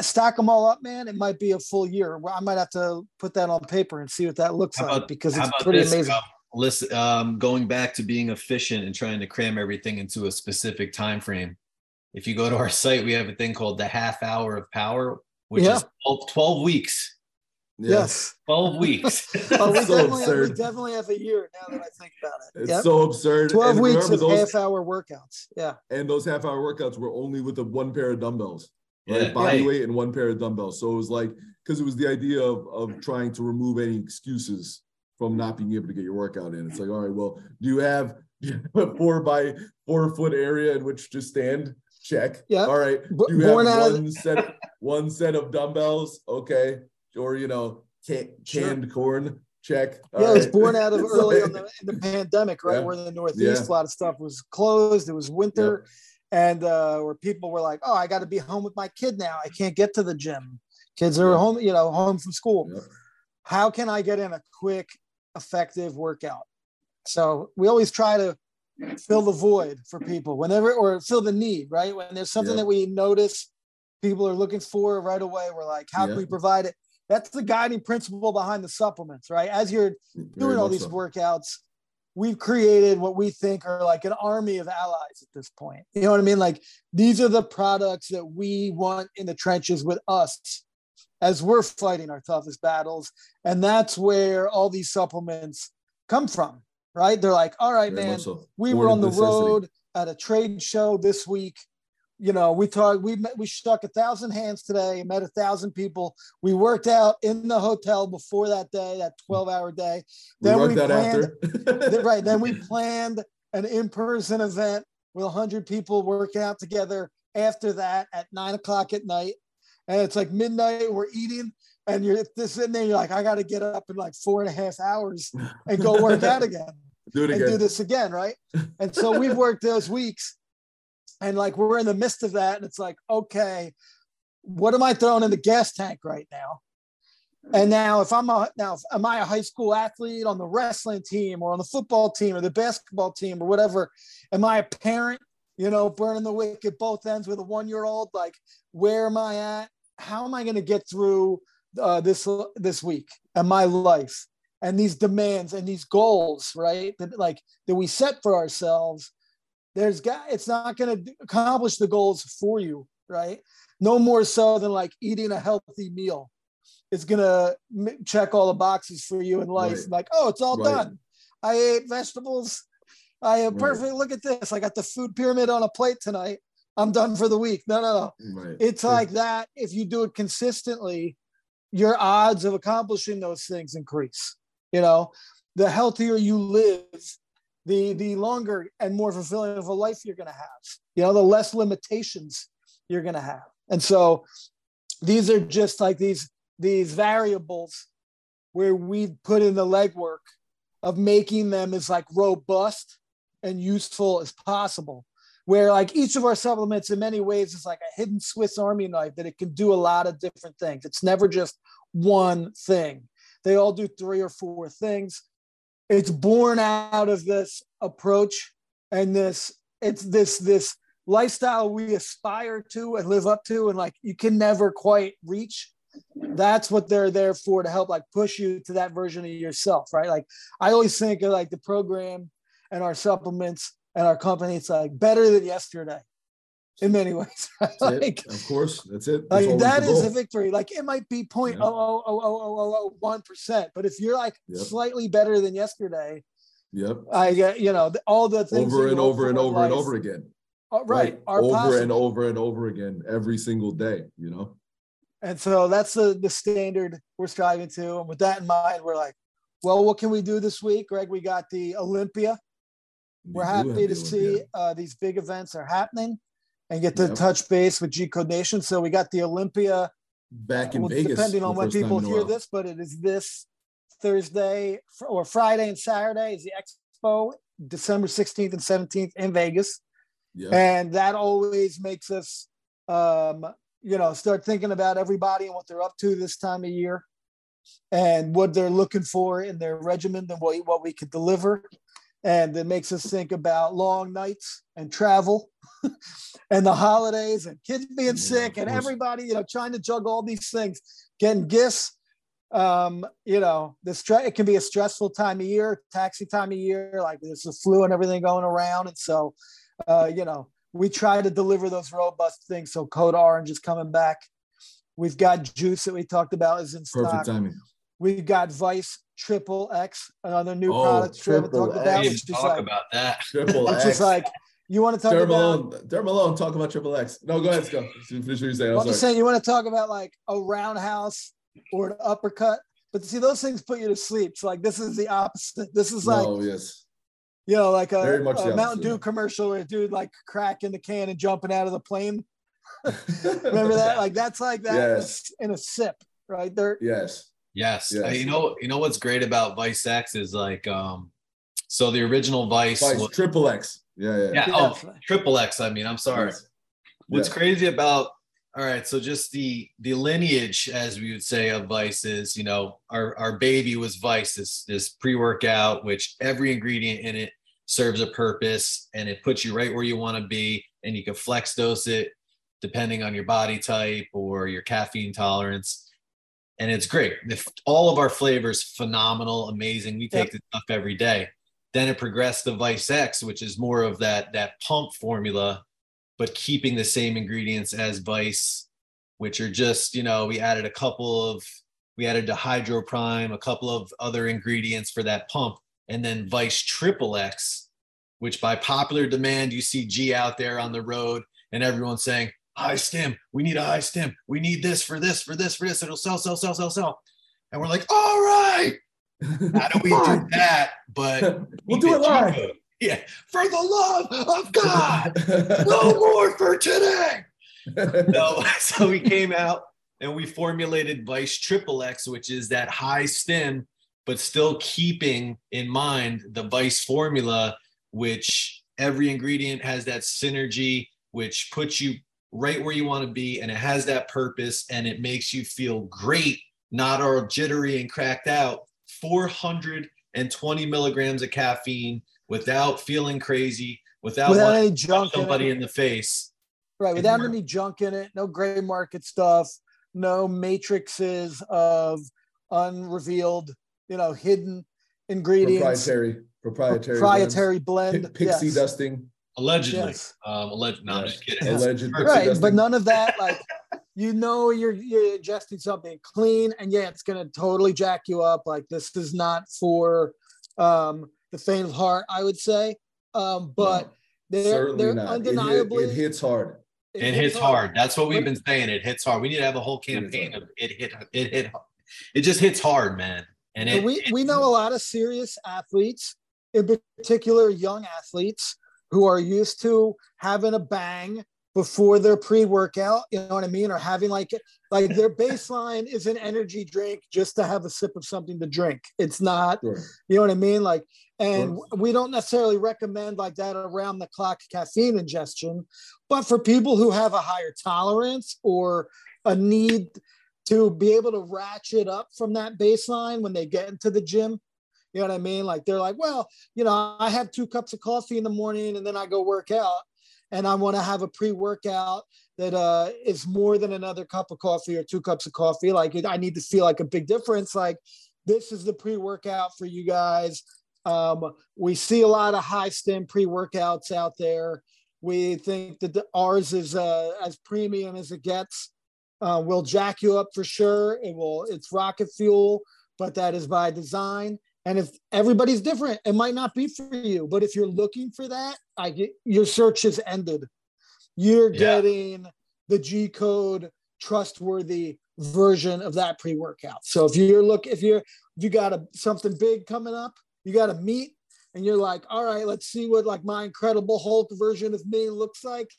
Stack them all up, man. It might be a full year. I might have to put that on paper and see what that looks like because it's pretty amazing listen, um, going back to being efficient and trying to cram everything into a specific time frame. If you go to our site, we have a thing called the half hour of power, which yeah. is 12, 12 weeks. Yes. 12 weeks. oh, we, so definitely have, we definitely have a year now that I think about it. It's yep. so absurd. 12 and weeks of those, half hour workouts. Yeah. And those half hour workouts were only with the one pair of dumbbells, right? Yeah. Body yeah. weight and one pair of dumbbells. So it was like, because it was the idea of, of trying to remove any excuses from not being able to get your workout in. It's like, all right, well, do you have a four by four foot area in which to stand? Check. Yeah. All right. Do you Born have one set one set of dumbbells? Okay. Or you know, can, canned sure. corn. check. yeah, it was born out of early in the, in the pandemic, right? Yeah. Where in the Northeast, Yeah. a lot of stuff was closed. It was winter, and uh, where people were like, "Oh, I got to be home with my kid now. I can't get to the gym. Kids are Yeah. home, you know, home from school. How can I get in a quick, effective workout?" So we always try to fill the void for people whenever, or fill the need, right? When there's something Yeah. that we notice people are looking for right away, we're like, "How can we provide it?" That's the guiding principle behind the supplements, right? As you're mm, Very doing all these so. workouts, we've created what we think are like an army of allies at this point. You know what I mean? Like these are the products that we want in the trenches with us as we're fighting our toughest battles. And that's where all these supplements come from, right? They're like, all right, Very man, so. we were on the necessity. road at a trade show this week. You know, we talked, we met, we struck a thousand hands today, met a thousand people. We worked out in the hotel before that day, that 12 hour day. We Then worked we out planned- after. Right. Then we planned an in-person event with 100 people working out together after that at nine o'clock at night. And it's like midnight, we're eating, and you're this sitting there, you're like, I got to get up in like four and a half hours and go work out again Do it and again. do this again, right? And so we've worked those weeks, and like we're in the midst of that, and it's like, okay, what am I throwing in the gas tank right now? And now, if I'm a now, am I a high school athlete on the wrestling team or on the football team or the basketball team or whatever? Am I a parent? You know, burning the wick at both ends with a one-year-old. Like, where am I at? How am I going to get through uh, this this week and my life and these demands and these goals, right? That like that we set for ourselves. There's got it's not going to accomplish the goals for you, right? No more so than like eating a healthy meal. It's gonna m- check all the boxes for you in life. Right. Like, oh, it's all Right. done. I ate vegetables. I am Right. perfect. Look at this. I got the food pyramid on a plate tonight. I'm done for the week. No, no, no. Right. It's like that. If you do it consistently, your odds of accomplishing those things increase. You know, the healthier you live, the the longer and more fulfilling of a life you're going to have. You know, the less limitations you're going to have. And so, these are just like these these variables where we put in the legwork of making them as like robust and useful as possible where like each of our supplements in many ways is like a hidden Swiss Army knife that it can do a lot of different things. It's never just one thing. They all do three or four things. It's born out of this approach and this it's this this lifestyle we aspire to and live up to and like you can never quite reach. That's what they're there for to help like push you to that version of yourself, right? Like I always think of like the program and our supplements and our company, it's like better than yesterday in many ways. That's like. Of course, that's it. That's like that is a victory. Like it might be point oh oh oh oh oh one percent, but if you're like Yep. slightly better than yesterday, Yep. I get you know all the things Over and over and over and over again. uh, right, Over possible. and over and over again every single day. You know. And so that's the the standard we're striving to. And with that in mind, we're like, well, what can we do this week, Greg? We got the Olympia. We're We happy to see uh, these big events are happening and get to Yep. touch base with G Code Nation. So we got the Olympia, back in well, Vegas. depending on when people hear this, but it is this Thursday or Friday and Saturday is the expo, December 16th and 17th in Vegas. Yep. And that always makes us, um, you know, start thinking about everybody and what they're up to this time of year and what they're looking for in their regimen and what, what we could deliver. And it makes us think about long nights and travel and the holidays and kids being sick and everybody, you know, trying to juggle all these things, getting gifts. Um, you know, the stress it can be a stressful time of year, taxi time of year, like there's the flu and everything going around. And so uh, you know, we try to deliver those robust things. So Code Orange is coming back. We've got juice that we talked about is in Perfect stock. timing. We've got Vice Triple X, another new Oh, product we haven't Triple talked X. about. Which talk like, about that. Triple which X. is like, you want to talk Derek about? Malone, Derek Malone, talk about Triple X. No, go ahead, Scott. Finish what you're saying. I'm I'm just saying, you want to talk about like a roundhouse or an uppercut, but see, those things put you to sleep. So like, this is the opposite. This is like, no, yes. you know, like a, Very much a Mountain opposite. Dew commercial where a dude like cracking the can and jumping out of the plane. Remember that? Like that's like that in a- Yes. in a sip, right? There, yes. Yes. Yes. Uh, you know, you know what's great about Vice X is like, um, so the original Vice, Vice, was, triple X. Yeah, yeah. yeah, Yeah, oh, triple X. I mean, I'm sorry. Yes. What's Yeah. crazy about all right, so just the the lineage, as we would say, of Vice is, you know, our our baby was Vice, this this pre-workout, which every ingredient in it serves a purpose and it puts you right where you want to be, and you can flex dose it depending on your body type or your caffeine tolerance. And it's great. If all of our flavors phenomenal, amazing. We take this stuff every day. Then it progressed to Vice X, which is more of that that pump formula but keeping the same ingredients as Vice, which are just, you know, we added a couple of, we added the Hydro Prime, a couple of other ingredients for that pump, and then Vice Triple X, which by popular demand, you see G out there on the road and everyone's saying, high stim. we need a high stim. we need this for this, for this, for this, it'll sell, sell, sell, sell, sell. And we're like, all right, how do we do that? But we'll do it live. Yeah, for the love of God no more for today. No, so we came out and we formulated Vice Triple X, which is that high stim, but still keeping in mind the Vice formula, which every ingredient has that synergy, which puts you right where you want to be, and it has that purpose, and it makes you feel great, not all jittery and cracked out. 420 milligrams of caffeine without feeling crazy, without, without any junk punch in in the face. Right, without any junk in it, no gray market stuff, no matrices of unrevealed, you know, hidden ingredients, proprietary, proprietary, proprietary blends. blend. Pi- pixie yes. dusting. Allegedly. Yes. Um, alleged. No, I'm just kidding. Alleged Right, but none of that, like you know, you're you're ingesting something clean, and yeah, it's gonna totally jack you up. Like this is not for um, the faint of heart, I would say. Um, but No, they're they're not. It hit- undeniably it hits hard. It hits hard. That's what we've been saying. It hits hard. We need to have a whole campaign hard. of it hit it hit it just hits hard, man. And And it, we, we know a lot of serious athletes, in particular young athletes, who are used to having a bang before their pre-workout. You know what I mean? Or having like like their baseline is an energy drink just to have a sip of something to drink. It's not, Sure. you know what I mean? Like, and Sure. we don't necessarily recommend like that around the clock caffeine ingestion, but for people who have a higher tolerance or a need to be able to ratchet up from that baseline when they get into the gym. You know what I mean? Like they're like, well, you know, I have two cups of coffee in the morning and then I go work out and I want to have a pre-workout that uh, is more than another cup of coffee or two cups of coffee. Like I need to feel like a big difference. Like this is the pre-workout for you guys. Um, we see a lot of high stim pre-workouts out there. We think that the, ours is uh, as premium as it gets. Uh, will jack you up for sure. It will. It's rocket fuel, but that is by design. And if everybody's different, it might not be for you. But if you're looking for that, I get your search is ended. You're Yeah. getting the G code trustworthy version of that pre-workout. So if you're look, if you're if you got a something big coming up, you got a meet, and you're like, all right, let's see what like my Incredible Hulk version of me looks like.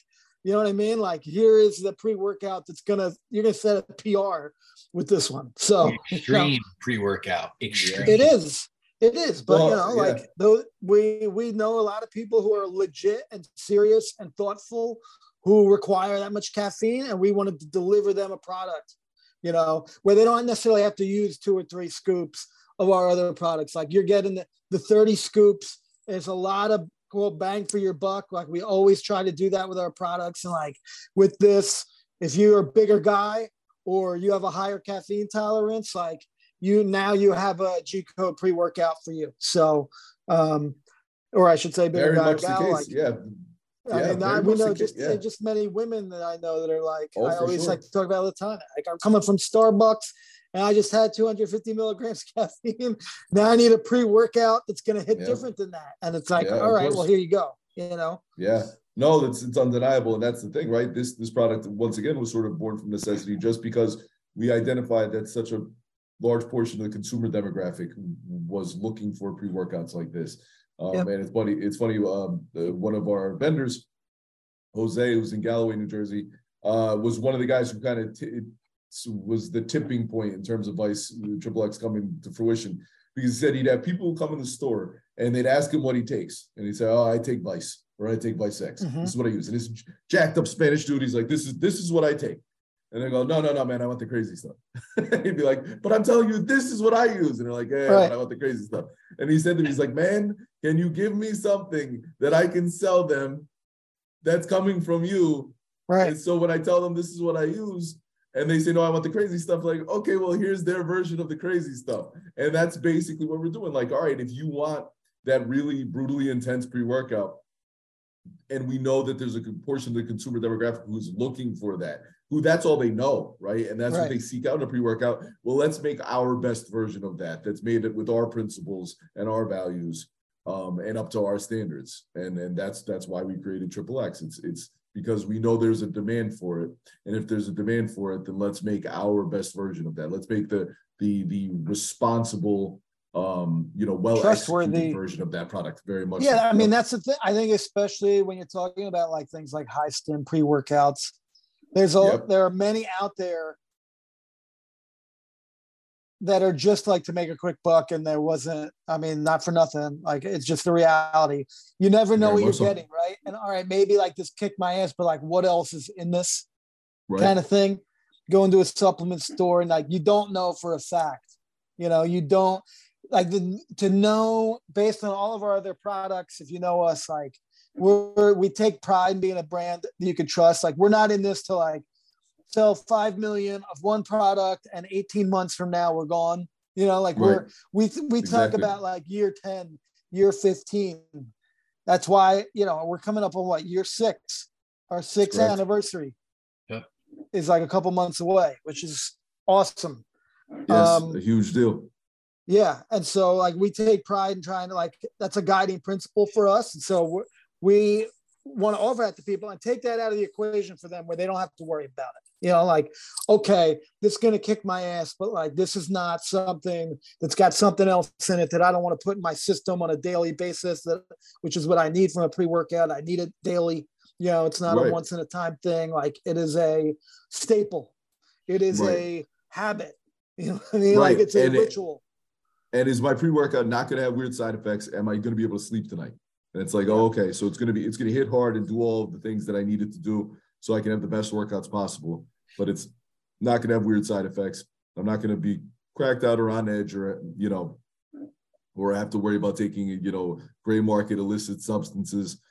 You know what I mean? Like here is the pre-workout that's gonna you're gonna set a PR with this one. So you know, extreme pre-workout. Extreme. it is. It is, but you know, yeah. like though we we know a lot of people who are legit and serious and thoughtful who require that much caffeine, and we wanted to deliver them a product, you know, where they don't necessarily have to use two or three scoops of our other products. Like you're getting the, the 30 scoops. There's a lot of cool bang for your buck. Like we always try to do that with our products. And like with this, if you're a bigger guy or you have a higher caffeine tolerance, like you now you have a G code pre workout for you. So, um, or I should say, bigger Very guy, much gal, case. like, yeah. I Yeah, mean, I, we know case, just yeah. just many women that I know that are like, Oh, I always sure. like to talk about all the time. Like I'm coming from Starbucks and I just had 250 milligrams caffeine. Now I need a pre-workout that's going to hit Yeah. different than that. And it's like, Yeah, all right, course. well, here you go. You know, Yeah. No, that's it's undeniable. And that's the thing, right? This this product once again was sort of born from necessity just because we identified that such a large portion of the consumer demographic was looking for pre-workouts like this. Um, Yep. and it's funny, it's funny, um, uh, one of our vendors, Jose, who's in Galloway, New Jersey, uh, was one of the guys who kind of t- was the tipping point in terms of Vice Triple X coming to fruition because he said he'd have people come in the store and they'd ask him what he takes, and he'd say, "Oh, I take Vice or I take Vice X. Mm-hmm. This is what I use." And this jacked up Spanish dude, he's like, "This is this is what I take." And they go, no, no, no, man, I want the crazy stuff. He'd be like, but I'm telling you, this is what I use. And they're like, yeah, right. I want the crazy stuff. And he said to me, he's like, man, can you give me something that I can sell them that's coming from you? Right. And so when I tell them this is what I use, and they say, no, I want the crazy stuff, like, okay, well, here's their version of the crazy stuff. And that's basically what we're doing. Like, all right, if you want that really brutally intense pre-workout, and we know that there's a good portion of the consumer demographic who's looking for that who that's all they know, right? And that's right. what they seek out in a pre-workout. Well, let's make our best version of that. That's made it with our principles and our values, um, and up to our standards. And and that's that's why we created Triple X. It's it's because we know there's a demand for it, and if there's a demand for it, then let's make our best version of that. Let's make the the the responsible um you know well trustworthy version of that product very much yeah i mean that's the thing i think especially when you're talking about like things like high stim pre-workouts there's a yep. there are many out there that are just like to make a quick buck, and there wasn't. I mean, not for nothing. Like it's just the reality. You never know what you're getting, right? And all right, maybe like this kicked my ass, but like what else is in this right. kind of thing? Go into a supplement store and like you don't know for a fact. You know, you don't like the, to know based on all of our other products. If you know us, like we're we take pride in being a brand that you can trust. Like we're not in this to like sell five million of one product and 18 months from now we're gone. You know, like right. we're we we exactly. talk about like year 10, year 15. That's why, you know, we're coming up on what year six, our sixth anniversary. Yeah. Is like a couple months away, which is awesome. Yes, um, a huge deal. Yeah. And so like we take pride in trying to like that's a guiding principle for us. And so we're we want to offer that to people and take that out of the equation for them where they don't have to worry about it. You know, like, okay, this is going to kick my ass, but like, this is not something that's got something else in it that I don't want to put in my system on a daily basis, that, which is what I need from a pre workout. I need it daily. You know, it's not right. a once in a time thing. Like, it is a staple, it is right. a habit. You know I mean? Right. Like, it's a and ritual. It, and is my pre workout not going to have weird side effects? Am I going to be able to sleep tonight? And it's like, oh, okay, so it's gonna be it's gonna hit hard and do all the things that I needed to do so I can have the best workouts possible. But it's not gonna have weird side effects. I'm not gonna be cracked out or on edge or you know, or I have to worry about taking you know gray market illicit substances.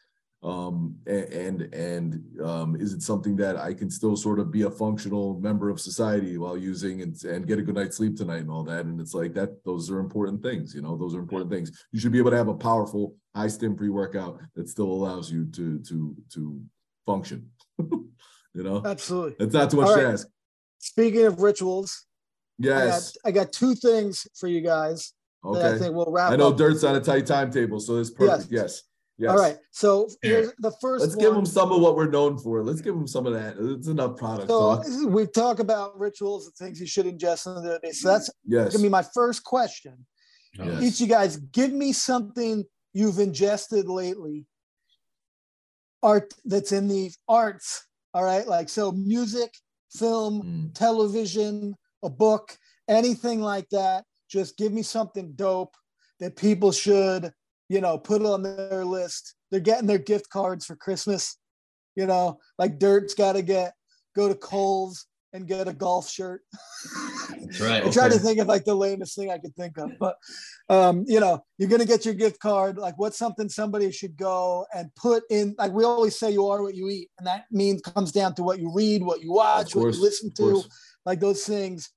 Um, and and um, is it something that I can still sort of be a functional member of society while using and, and get a good night's sleep tonight and all that? And it's like that those are important things you know those are important things. You should be able to have a powerful high stim pre-workout that still allows you to to to function you know absolutely it's not too much to ask speaking of rituals yes I got, I got two things for you guys okay I think we'll wrap up. I know dirt's on a tight timetable so it's perfect yes. yes. Yes. All right. So here's the first. Let's one. give them some of what we're known for. Let's give them some of that. It's enough product. So we talk about rituals and things you should ingest in the day. So that's yes. gonna be my first question. Yes. Each of you guys, give me something you've ingested lately. Art that's in the arts. All right. Like so, music, film, mm. television, a book, anything like that. Just give me something dope that people should you know, put on their list. They're getting their gift cards for Christmas. You know, like Dirt's got to get go to Kohl's and get a golf shirt. Right. I try to think of like the lamest thing I could think of, but um, you know, you're gonna get your gift card. Like, what's something somebody should go and put in? Like we always say, you are what you eat, and that means comes down to what you read, what you watch, course, what you listen to. Like those things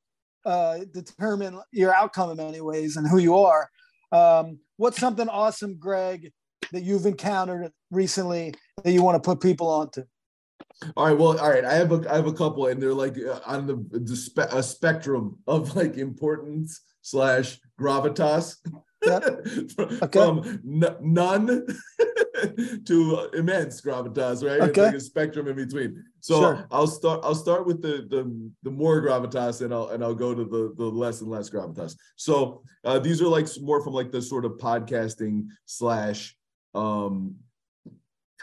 uh, determine your outcome in many ways and who you are. Um, what's something awesome, Greg, that you've encountered recently that you want to put people onto? All right. Well, all right. I have a I have a couple, and they're like uh, on the, the spe- a spectrum of like importance slash gravitas. okay. From n- none to immense gravitas, right? Okay. It's like a spectrum in between. So sure. I'll start. I'll start with the the the more gravitas, and I'll and I'll go to the the less and less gravitas. So uh, these are like more from like the sort of podcasting slash um,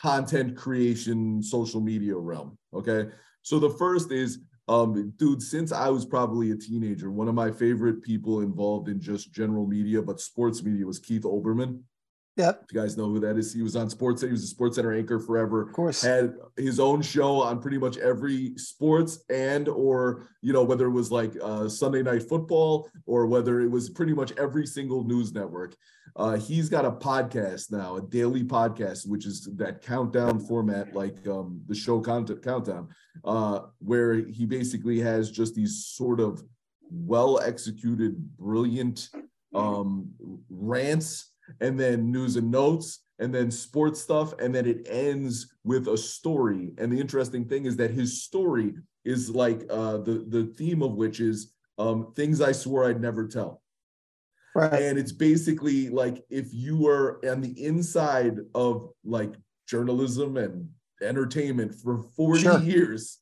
content creation, social media realm. Okay. So the first is Um, dude, since I was probably a teenager, one of my favorite people involved in just general media, but sports media was Keith Olbermann. Yep. If you guys know who that is, he was on Sports. He was a Sports Center anchor forever. Of course. Had his own show on pretty much every sports and or you know whether it was like uh, Sunday Night Football or whether it was pretty much every single news network. Uh, he's got a podcast now, a daily podcast, which is that countdown format, like um, the show content countdown, uh, where he basically has just these sort of well executed, brilliant um, rants and then news and notes and then sports stuff and then it ends with a story and the interesting thing is that his story is like uh the the theme of which is um things i swore i'd never tell Right. and it's basically like if you were on the inside of like journalism and entertainment for 40 Sure. years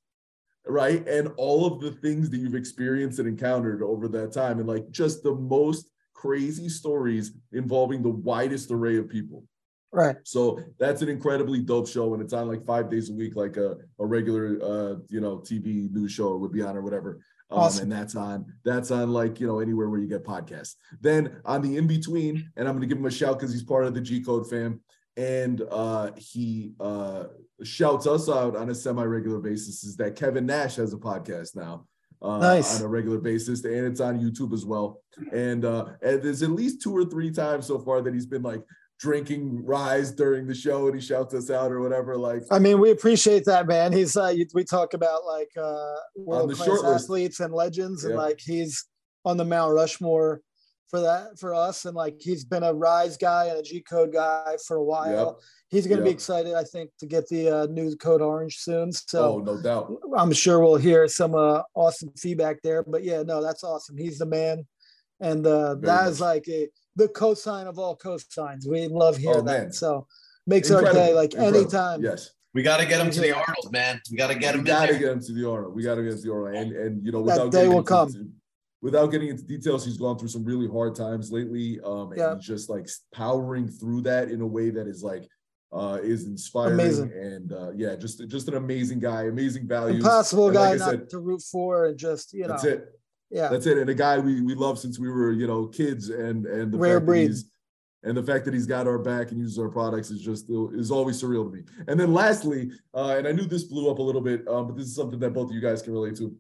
right and all of the things that you've experienced and encountered over that time and like just the most crazy stories involving the widest array of people Right. so that's an incredibly dope show, and it's on like five days a week, like a, a regular, uh, you know, TV news show would be on or whatever. Um, Awesome. And that's on that's on like you know anywhere where you get podcasts. Then on the in between, and I'm going to give him a shout because he's part of the G Code fam, and uh, he uh, shouts us out on a semi regular basis. Is that Kevin Nash has a podcast now. Uh, Nice. on a regular basis, and it's on YouTube as well. And, uh, and there's at least two or three times so far that he's been like drinking rise during the show and he shouts us out or whatever. Like, I mean, we appreciate that, man. He's uh, we talk about like uh, world class athletes and legends, and like he's on the Mount Rushmore for that for us, and like he's been a Rise guy and a G Code guy for a while. He's going to be excited, I think, to get the uh, new Code Orange soon. So oh, So no doubt. I'm sure we'll hear some uh, awesome feedback there. But yeah, no, that's awesome. He's the man, and uh, Very that much. is like a the cosign of all cosigns. We love hearing Oh, man. that. So makes our day like incredible. anytime. Yes. We got to get him to the Arnold, man. We got to get we him in gotta get him to the Arnold. We gotta get him to the Arnold. And and you know, That day will into- come. Without getting into details, he's gone through some really hard times lately. Um, and Yeah. he's just like powering through that in a way that is like uh is inspiring Amazing. and uh yeah, just just an amazing guy, amazing values. Impossible And guy like not said, to root for, and just you know, That's it. yeah, That's it. And a guy we we love since we were, you know, kids and and the Rare fact that breed. and the fact that he's got our back and uses our products is just is always surreal to me. And then lastly, uh, and I knew this blew up a little bit, um, but this is something that both of you guys can relate to.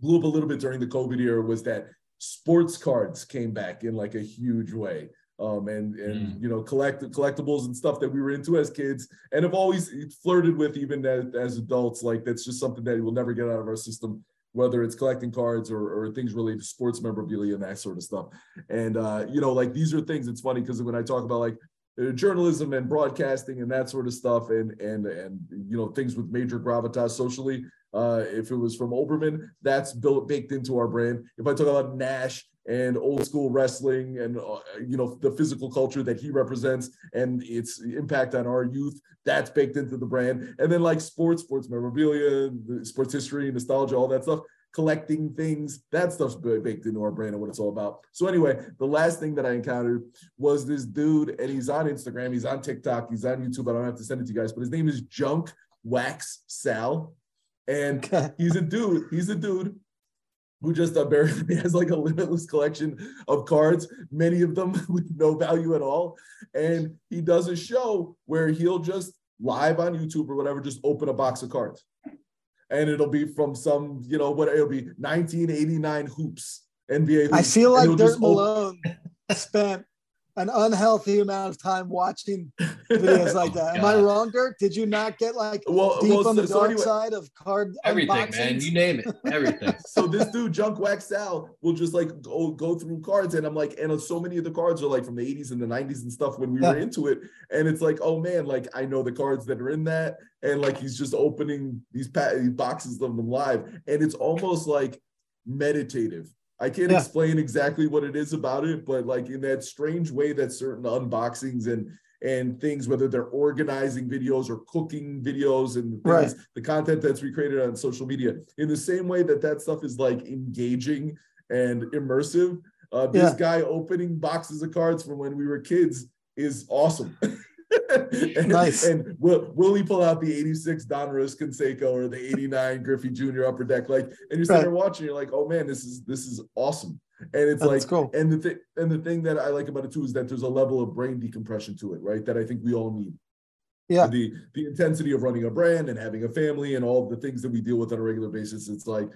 Blew up a little bit during the COVID era was that sports cards came back in like a huge way. Um, and and you know collect collectibles and stuff that we were into as kids and have always flirted with even as, as adults like that's just something that we'll never get out of our system whether it's collecting cards or, or things related to sports memorabilia and that sort of stuff. And uh, you know, like these are things. It's funny because when I talk about like uh, journalism and broadcasting and that sort of stuff, and and and you know things with major gravitas socially. Uh, if it was from Olbermann, that's built baked into our brand. If I talk about Nash and old school wrestling and uh, you know the physical culture that he represents and its impact on our youth that's baked into the brand. And then like sports sports memorabilia sports history nostalgia all that stuff collecting things that stuff's baked into our brand and what it's all about. So anyway the last thing that i encountered was this dude and he's on instagram he's on tiktok he's on youtube i don't have to send it to you guys but his name is junk wax sal and he's a dude he's a dude who just apparently has like a limitless collection of cards, many of them with no value at all. And he does a show where he'll just live on YouTube or whatever, just open a box of cards. And it'll be from some, you know, what it'll be 1989 hoops, NBA hoops. I feel like Dirt Malone spent an unhealthy amount of time watching videos like that. Am I wrong, Dirk? Did you not get like Well, deep well, on so- the so dark anyway- side of card Everything, man. You name it. Everything. so this dude junk wax sal will just like go go through cards and i'm like and so many of the cards are like from the 80s and the 90s and stuff when we were into it and it's like oh man like i know the cards that are in that and like he's just opening these, pa- these boxes of them live and it's almost like meditative i can't Yeah. explain exactly what it is about it but like in that strange way that certain unboxings and and things whether they're organizing videos or cooking videos and things, Right. the content that's recreated on social media in the same way that that stuff is like engaging and immersive uh, this Yeah. guy opening boxes of cards from when we were kids is awesome and, Nice. And will will he pull out the 86 Donruss Canseco or the 89 Griffey Jr. upper deck? Like, and you're sitting Right. there watching, you're like, oh man, this is this is awesome. And it's That's like, cool. and the thing and the thing that I like about it too is that there's a level of brain decompression to it, right? That I think we all need. Yeah. The the intensity of running a brand and having a family and all the things that we deal with on a regular basis. It's like,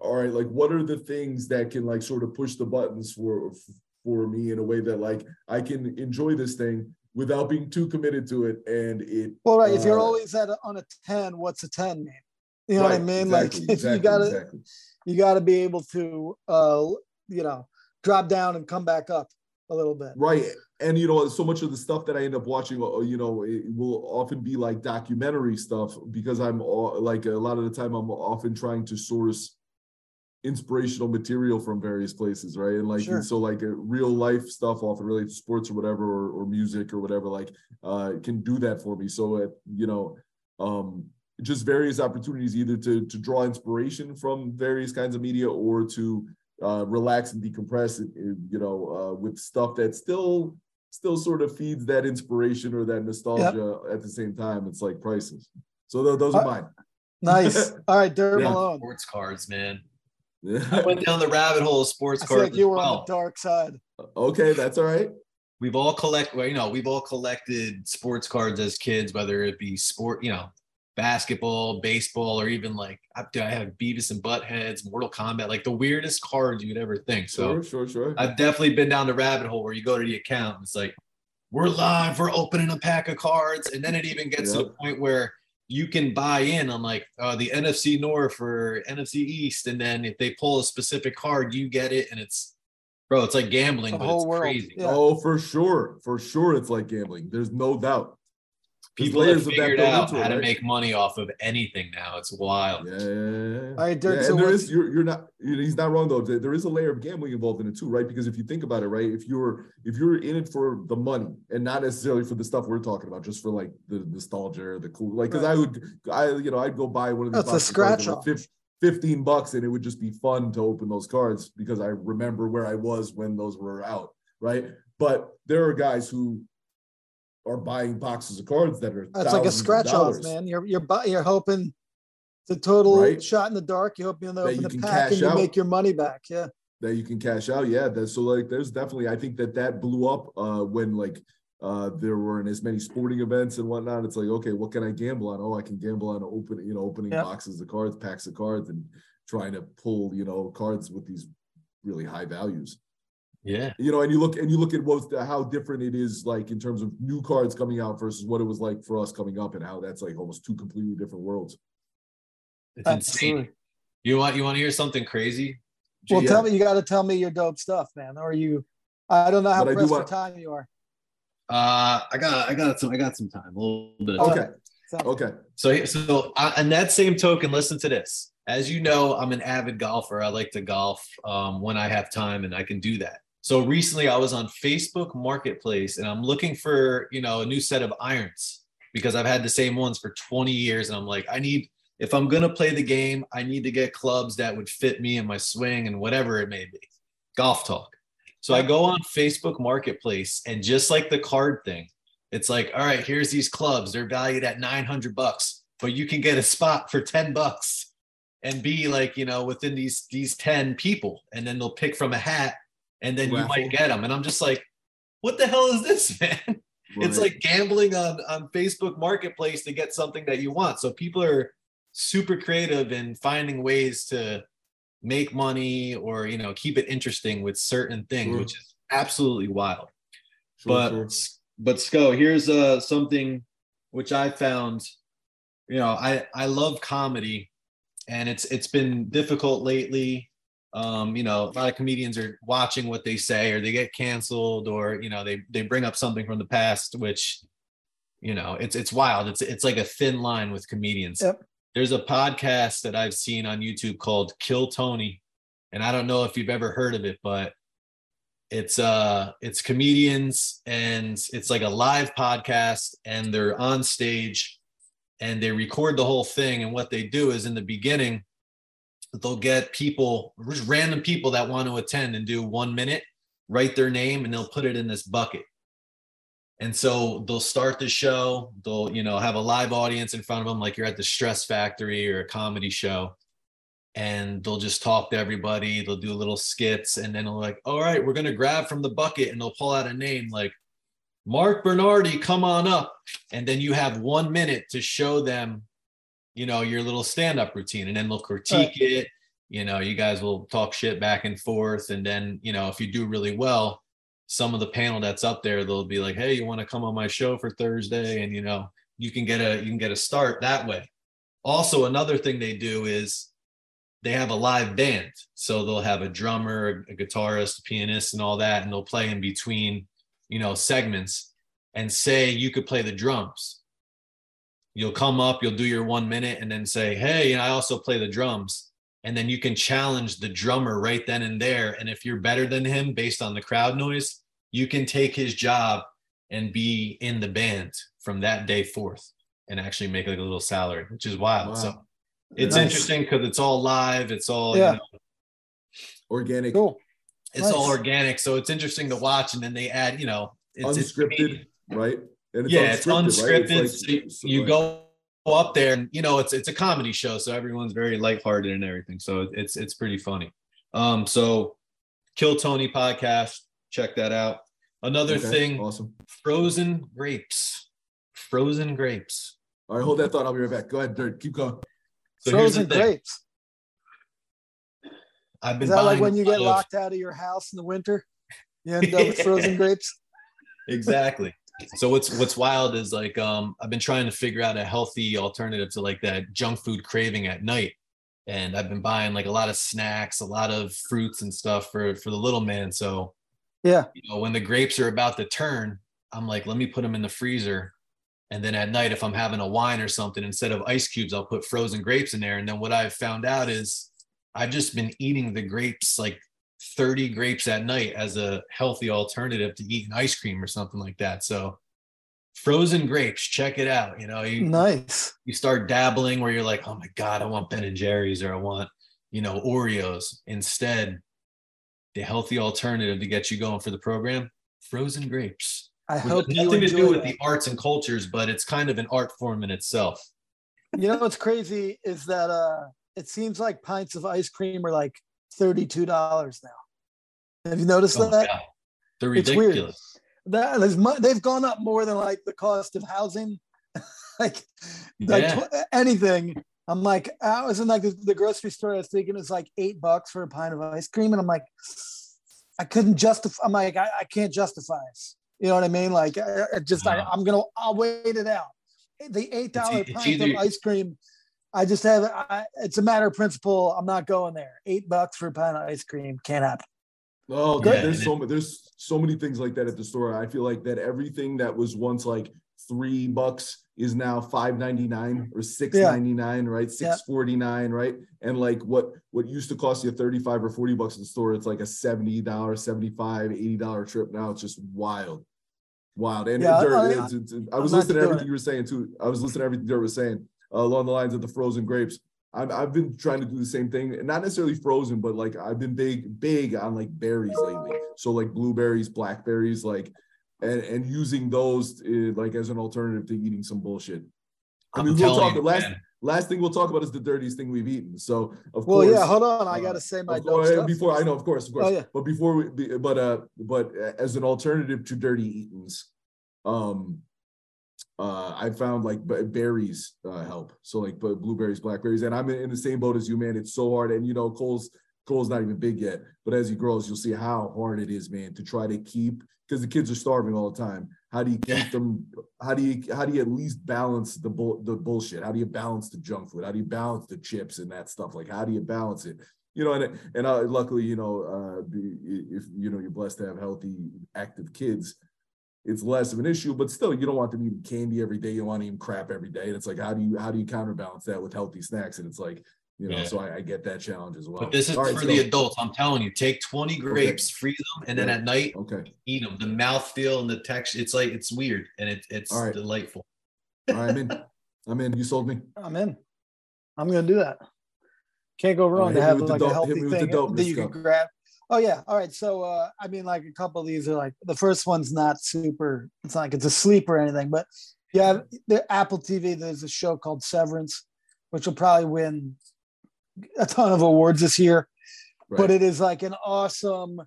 all right, like what are the things that can like sort of push the buttons for for me in a way that like I can enjoy this thing without being too committed to it and it Well, right. If you're uh, always at a, on a 10, what's a 10 mean? You know what I mean? exactly, like exactly, you gotta exactly. you gotta be able to uh you know drop down and come back up a little bit. Right. And you know, so much of the stuff that I end up watching, uh, you know, it will often be like documentary stuff because I'm all, like a lot of the time I'm often trying to source inspirational material from various places, right? And like Sure. and so like real life stuff often related to sports or whatever or, or music or whatever like uh can do that for me. So uh, you know, um just various opportunities either to to draw inspiration from various kinds of media or to uh, relax and decompress, it, it, you know, uh, with stuff that still still sort of feeds that inspiration or that nostalgia at the same time. It's like priceless. So tho- those are Uh, mine. Nice. All right, Dirt Yeah. Malone. Sports cards, man. I went down the rabbit hole of sports cards. like you as were on the dark side. okay, that's all right. We've all collect, well, you know, we've all collected sports cards as kids, whether it be sport, you know, basketball, baseball, or even like I, I have Beavis and Buttheads, Mortal Kombat, like the weirdest cards you'd ever think. So Sure, sure, sure. I've definitely been down the rabbit hole where you go to the account and it's like, we're live, we're opening a pack of cards. And then it even gets to the point where you can buy in on like uh, the NFC North or NFC East. And then if they pull a specific card, you get it. And it's, bro, it's like gambling, The but whole it's world. crazy. Yeah. Oh, for sure, for sure, it's like gambling. There's no doubt. There's People have layers that figured out into it, how to right? make money off of anything now. It's wild. Yeah, yeah, yeah, yeah. All right, Dirk, Yeah, so and there you're you're not you know, he's not wrong though. There there is a layer of gambling involved in it too, right? Because if you think about it, right, if you're if you're in it for the money and not necessarily for the stuff we're talking about, just for like the nostalgia or the cool, like because I would I you know I'd go buy one of these That's a boxes of cards scratch off. fif- 15 bucks and it would just be fun to open those cards because I remember where I was when those were out, right? But there are guys who are buying boxes of cards that are That's like a scratch off, man. You're you're bu- you're hoping it's a total Right. shot in the dark. You hope you That open you the can pack cash and you out. make your money back. Yeah. that you can cash out. Yeah, that so like there's definitely I think that that blew up uh when like uh there weren't as many sporting events and whatnot. It's like okay, what can I gamble on? Oh, I can gamble on open you know opening Yep. boxes of cards, packs of cards, and trying to pull you know cards with these really high values. Yeah. You know, and you look and you look at what's the, how different it is like in terms of new cards coming out versus what it was like for us coming up, and how that's like almost two completely different worlds. It's insane. You want you want to hear something crazy? Well, Yeah. tell me, you got to tell me your dope stuff, man. Or you, I don't know how But I pressed for want- time you are. Uh, I got I got some I got some time, a little bit. Of All time. Okay. So, Okay. So, so uh, on that same token, listen to this. As you know, I'm an avid golfer. I like to golf um, when I have time, and I can do that. So recently, I was on Facebook Marketplace, and I'm looking for you know a new set of irons because I've had the same ones for 20 years, and I'm like, I need if I'm gonna play the game, I need to get clubs that would fit me and my swing and whatever it may be. Golf talk. So I go on Facebook Marketplace, and just like the card thing, it's like, all right, here's these clubs. They're valued at 900 bucks, but you can get a spot for 10 bucks and be like, you know, within these these 10 people. And then they'll pick from a hat and then you might get them. And I'm just like, what the hell is this, man? It's like gambling on on Facebook Marketplace to get something that you want. So people are super creative in finding ways to make money or you know keep it interesting with certain things, Sure. which is absolutely wild Sure, but sure. but Sko, here's uh something which I found, you know, I I love comedy, and it's it's been difficult lately. Um, you know, a lot of comedians are watching what they say, or they get canceled, or you know, they they bring up something from the past, which, you know, it's it's wild. It's it's like a thin line with comedians. Yep. There's a podcast that I've seen on YouTube called Kill Tony, and I don't know if you've ever heard of it, but it's uh it's comedians and it's like a live podcast and they're on stage and they record the whole thing and what they do is in the beginning they'll get people just random people that want to attend and do one minute write their name and they'll put it in this bucket And so they'll start the show, they'll, you know, have a live audience in front of them, like you're at the Stress Factory or a comedy show. And they'll just talk to everybody. They'll do little skits. And then they'll like, all right, we're going to grab from the bucket and they'll pull out a name like Mark Bernardi, come on up. And then you have one minute to show them, you know, your little stand up routine. And then they'll critique right. it. You know, you guys will talk shit back and forth. And then, you know, if you do really well, some of the panel that's up there, they'll be like, "Hey, you want to come on my show for Thursday?" And you know, you can get a you can get a start that way. Also, another thing they do is they have a live band, so they'll have a drummer, a guitarist, a pianist, and all that, and they'll play in between, you know, segments. And say you could play the drums. You'll come up, you'll do your one minute, and then say, "Hey, and I also play the drums." and then you can challenge the drummer right then and there and if you're better than him based on the crowd noise you can take his job and be in the band from that day forth and actually make like a little salary, which is wild. Wow. So it's nice. interesting because it's all live. It's all yeah. You know, organic. Cool. It's nice. all organic. So it's interesting to watch. And then they add, you know, it's unscripted, it's, right? It's yeah, it's unscripted. Right? It's like, so you, go up there and you know it's it's a comedy show, so everyone's very lighthearted and everything. So it's it's pretty funny. Um, so Kill Tony podcast Check that out. Another okay, thing, awesome. Frozen grapes. Frozen grapes. All right, hold that thought. I'll be right back. Go ahead, Dirt. Keep going. So frozen grapes. I've been Is that like when you get of... locked out of your house in the winter? You end up with frozen grapes. Exactly. So what's what's wild is like um I've been trying to figure out a healthy alternative to like that junk food craving at night. And I've been buying like a lot of snacks, a lot of fruits and stuff for for the little man. So yeah. You know, when the grapes are about to turn, I'm like, let me put them in the freezer. And then at night, if I'm having a wine or something, instead of ice cubes, I'll put frozen grapes in there. And then what I've found out is I've just been eating the grapes like 30 grapes at night as a healthy alternative to eating ice cream or something like that. So frozen grapes, check it out. You know, you nice. You start dabbling where you're like, oh my God, I want Ben and Jerry's or I want, you know, Oreos. Instead, the healthy alternative to get you going for the program frozen grapes i hope nothing to do with the arts and cultures but it's kind of an art form in itself you know what's crazy is that uh it seems like pints of ice cream are like $32 now have you noticed oh, that they're ridiculous that is they've gone up more than like the cost of housing like yeah. like anything I'm like, I was in like the grocery store. I was thinking it's like eight bucks for a pint of ice cream, and I'm like, I couldn't justify. I'm like, I, I can't justify it. You know what I mean? Like, I, I just, I, am gonna, I'll wait it out. The eight dollar pint either, of ice cream. I just have. I, it's a matter of principle. I'm not going there. Eight bucks for a pint of ice cream can't happen. Oh, yeah, there's so there's so many things like that at the store. I feel like that everything that was once like three bucks is now 599 or 699 yeah. right 649 yeah. right and like what what used to cost you 35 or 40 bucks at the store it's like a 70 dollar 75 80 dollar trip now it's just wild wild and yeah, Dirt, I, it's, it's, I was listening to everything it. you were saying too i was listening to everything Dirt was saying along the lines of the frozen grapes I've, I've been trying to do the same thing not necessarily frozen but like i've been big big on like berries lately so like blueberries blackberries like and and using those uh, like as an alternative to eating some bullshit. I mean, we'll talk. You, last man. last thing we'll talk about is the dirtiest thing we've eaten. So of well, course, yeah. Hold on, I got to say my uh, before I know, of course, of course. Oh, yeah. But before we, but uh, but as an alternative to dirty eatings, um, uh, I found like berries uh, help. So like blueberries, blackberries, and I'm in the same boat as you, man. It's so hard, and you know, Cole's Cole's not even big yet, but as he grows, you'll see how hard it is, man, to try to keep because the kids are starving all the time. How do you keep them? How do you how do you at least balance the bull, the bullshit? How do you balance the junk food? How do you balance the chips and that stuff? Like how do you balance it? You know, and and I, luckily, you know, uh, if you know you're blessed to have healthy, active kids, it's less of an issue. But still, you don't want them eating candy every day. You don't want to eat crap every day. And it's like, how do you how do you counterbalance that with healthy snacks? And it's like, you know, yeah. so I, I, get that challenge as well. But this is right, for so, the adults. I'm telling you, take 20 grapes, okay. freeze them, and then at night, okay, eat them. The mouth feel and the texture, it's like it's weird and it, it's right. delightful. All right, I'm in. I'm in. You sold me. I'm in. I'm gonna do that. Can't go wrong right, to have like dope, a healthy thing that you can grab. Oh yeah. All right. So uh I mean like a couple of these are like the first one's not super it's not like it's a sleep or anything, but yeah, the Apple TV, there's a show called Severance, which will probably win a ton of awards this year. Right. But it is like an awesome,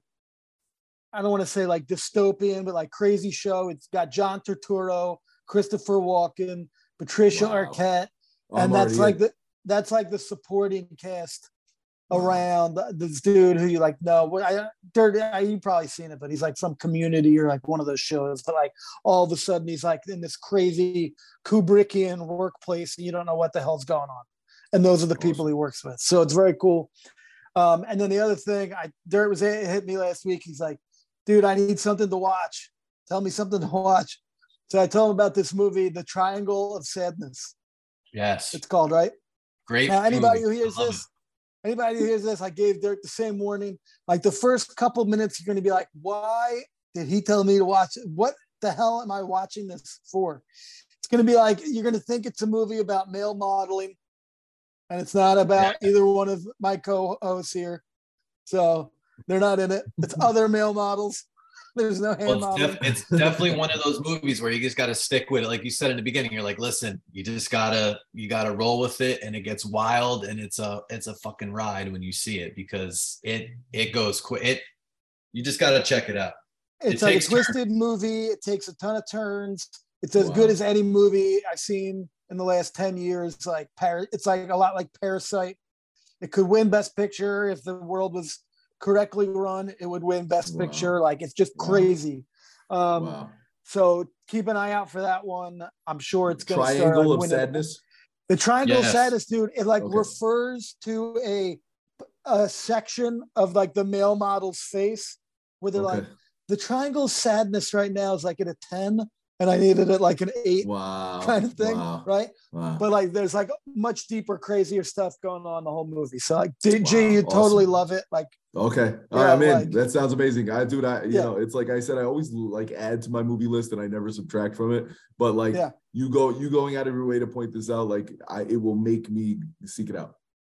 I don't want to say like dystopian, but like crazy show. It's got John Turturro, Christopher Walken, Patricia Wow. Arquette, I'm and that's already like in. the that's like the supporting cast. Around this dude who you like no what I Dirt I, you probably seen it but he's like from community or like one of those shows but like all of a sudden he's like in this crazy Kubrickian workplace and you don't know what the hell's going on. And those are the people he works with. So it's very cool. Um and then the other thing I Dirt was it hit me last week. He's like dude I need something to watch. Tell me something to watch. So I told him about this movie The Triangle of Sadness. Yes. it's called right? Great. now, anybody movie. who hears this, anybody who hears this, I gave Dirt the same warning. Like the first couple minutes, you're going to be like, "Why did he tell me to watch it? What the hell am I watching this for?" It's going to be like you're going to think it's a movie about male modeling, and it's not about either one of my co-hosts here. So they're not in it. It's other male models. There's no hand Well, it's, def- it's definitely one of those movies where you just got to stick with it. Like you said in the beginning, you're like, listen, you just gotta you gotta roll with it, and it gets wild, and it's a it's a fucking ride when you see it because it it goes quick. It you just gotta check it out. it's It like a twisted movie. It takes a ton of turns. It's as Wow. good as any movie I've seen in the last 10 years. Like Par- it's like a lot like Parasite. It could win Best Picture if the world was correctly run. It would win Best Wow. Picture. Like it's just Wow. crazy. Um, wow. So keep an eye out for that one. I'm sure it's going to start Triangle of winning- sadness. the triangle of sadness, dude, it like Okay. refers to a a section of like the male model's face where they're Okay. like, the triangle of sadness right now is like at a 10, and I needed it like an eight wow. kind of thing, Wow. right? Wow. But like there's like much deeper, crazier stuff going on the whole movie. So like D- G, Wow, you totally love it. Like Okay. All Yeah, right, I'm in. like- that sounds amazing. I do that. You Yeah. know, it's like I said, I always like add to my movie list and I never subtract from it. But like Yeah. you go, you going out of your way to point this out, like I it will make me seek it out.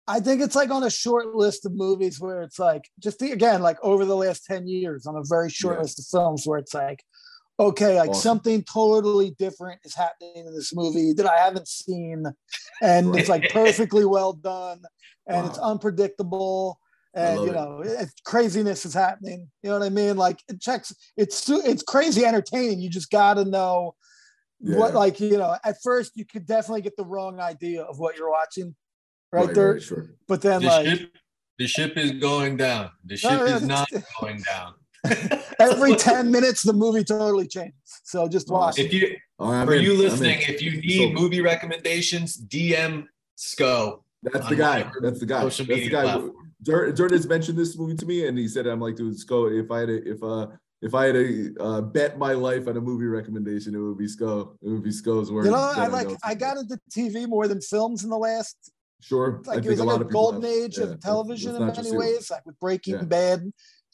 I think it's like on a short list of movies where it's like just the, again like over the last 10 years on a very short Yeah. list of films where it's like okay like Awesome. something totally different is happening in this movie that I haven't seen and it's like perfectly well done and it's unpredictable and you know it, craziness is happening you know what I mean like it checks it's it's crazy entertaining you just got to know what like you know at first you could definitely get the wrong idea of what you're watching right, there sure. but then The like ship the ship is going down. The ship No, no, is not going down. every 10 minutes the movie totally changes so just watch If you All right, I'm for in. you listening, if you need So- movie recommendations, DM Sko. That's the guy. That's the guy. That's the guy. platform. Dirt, Dirt has mentioned this movie to me, and he said, "I'm like, dude, Sko. If I had a, if uh if I had to uh, bet my life on a movie recommendation, it would be Sko. It would be Sko's work. you know i like i got into tv more than films in the last sure. like I it think was a like lot a of golden have. age Yeah, of television in many ways like with breaking Yeah. bad it's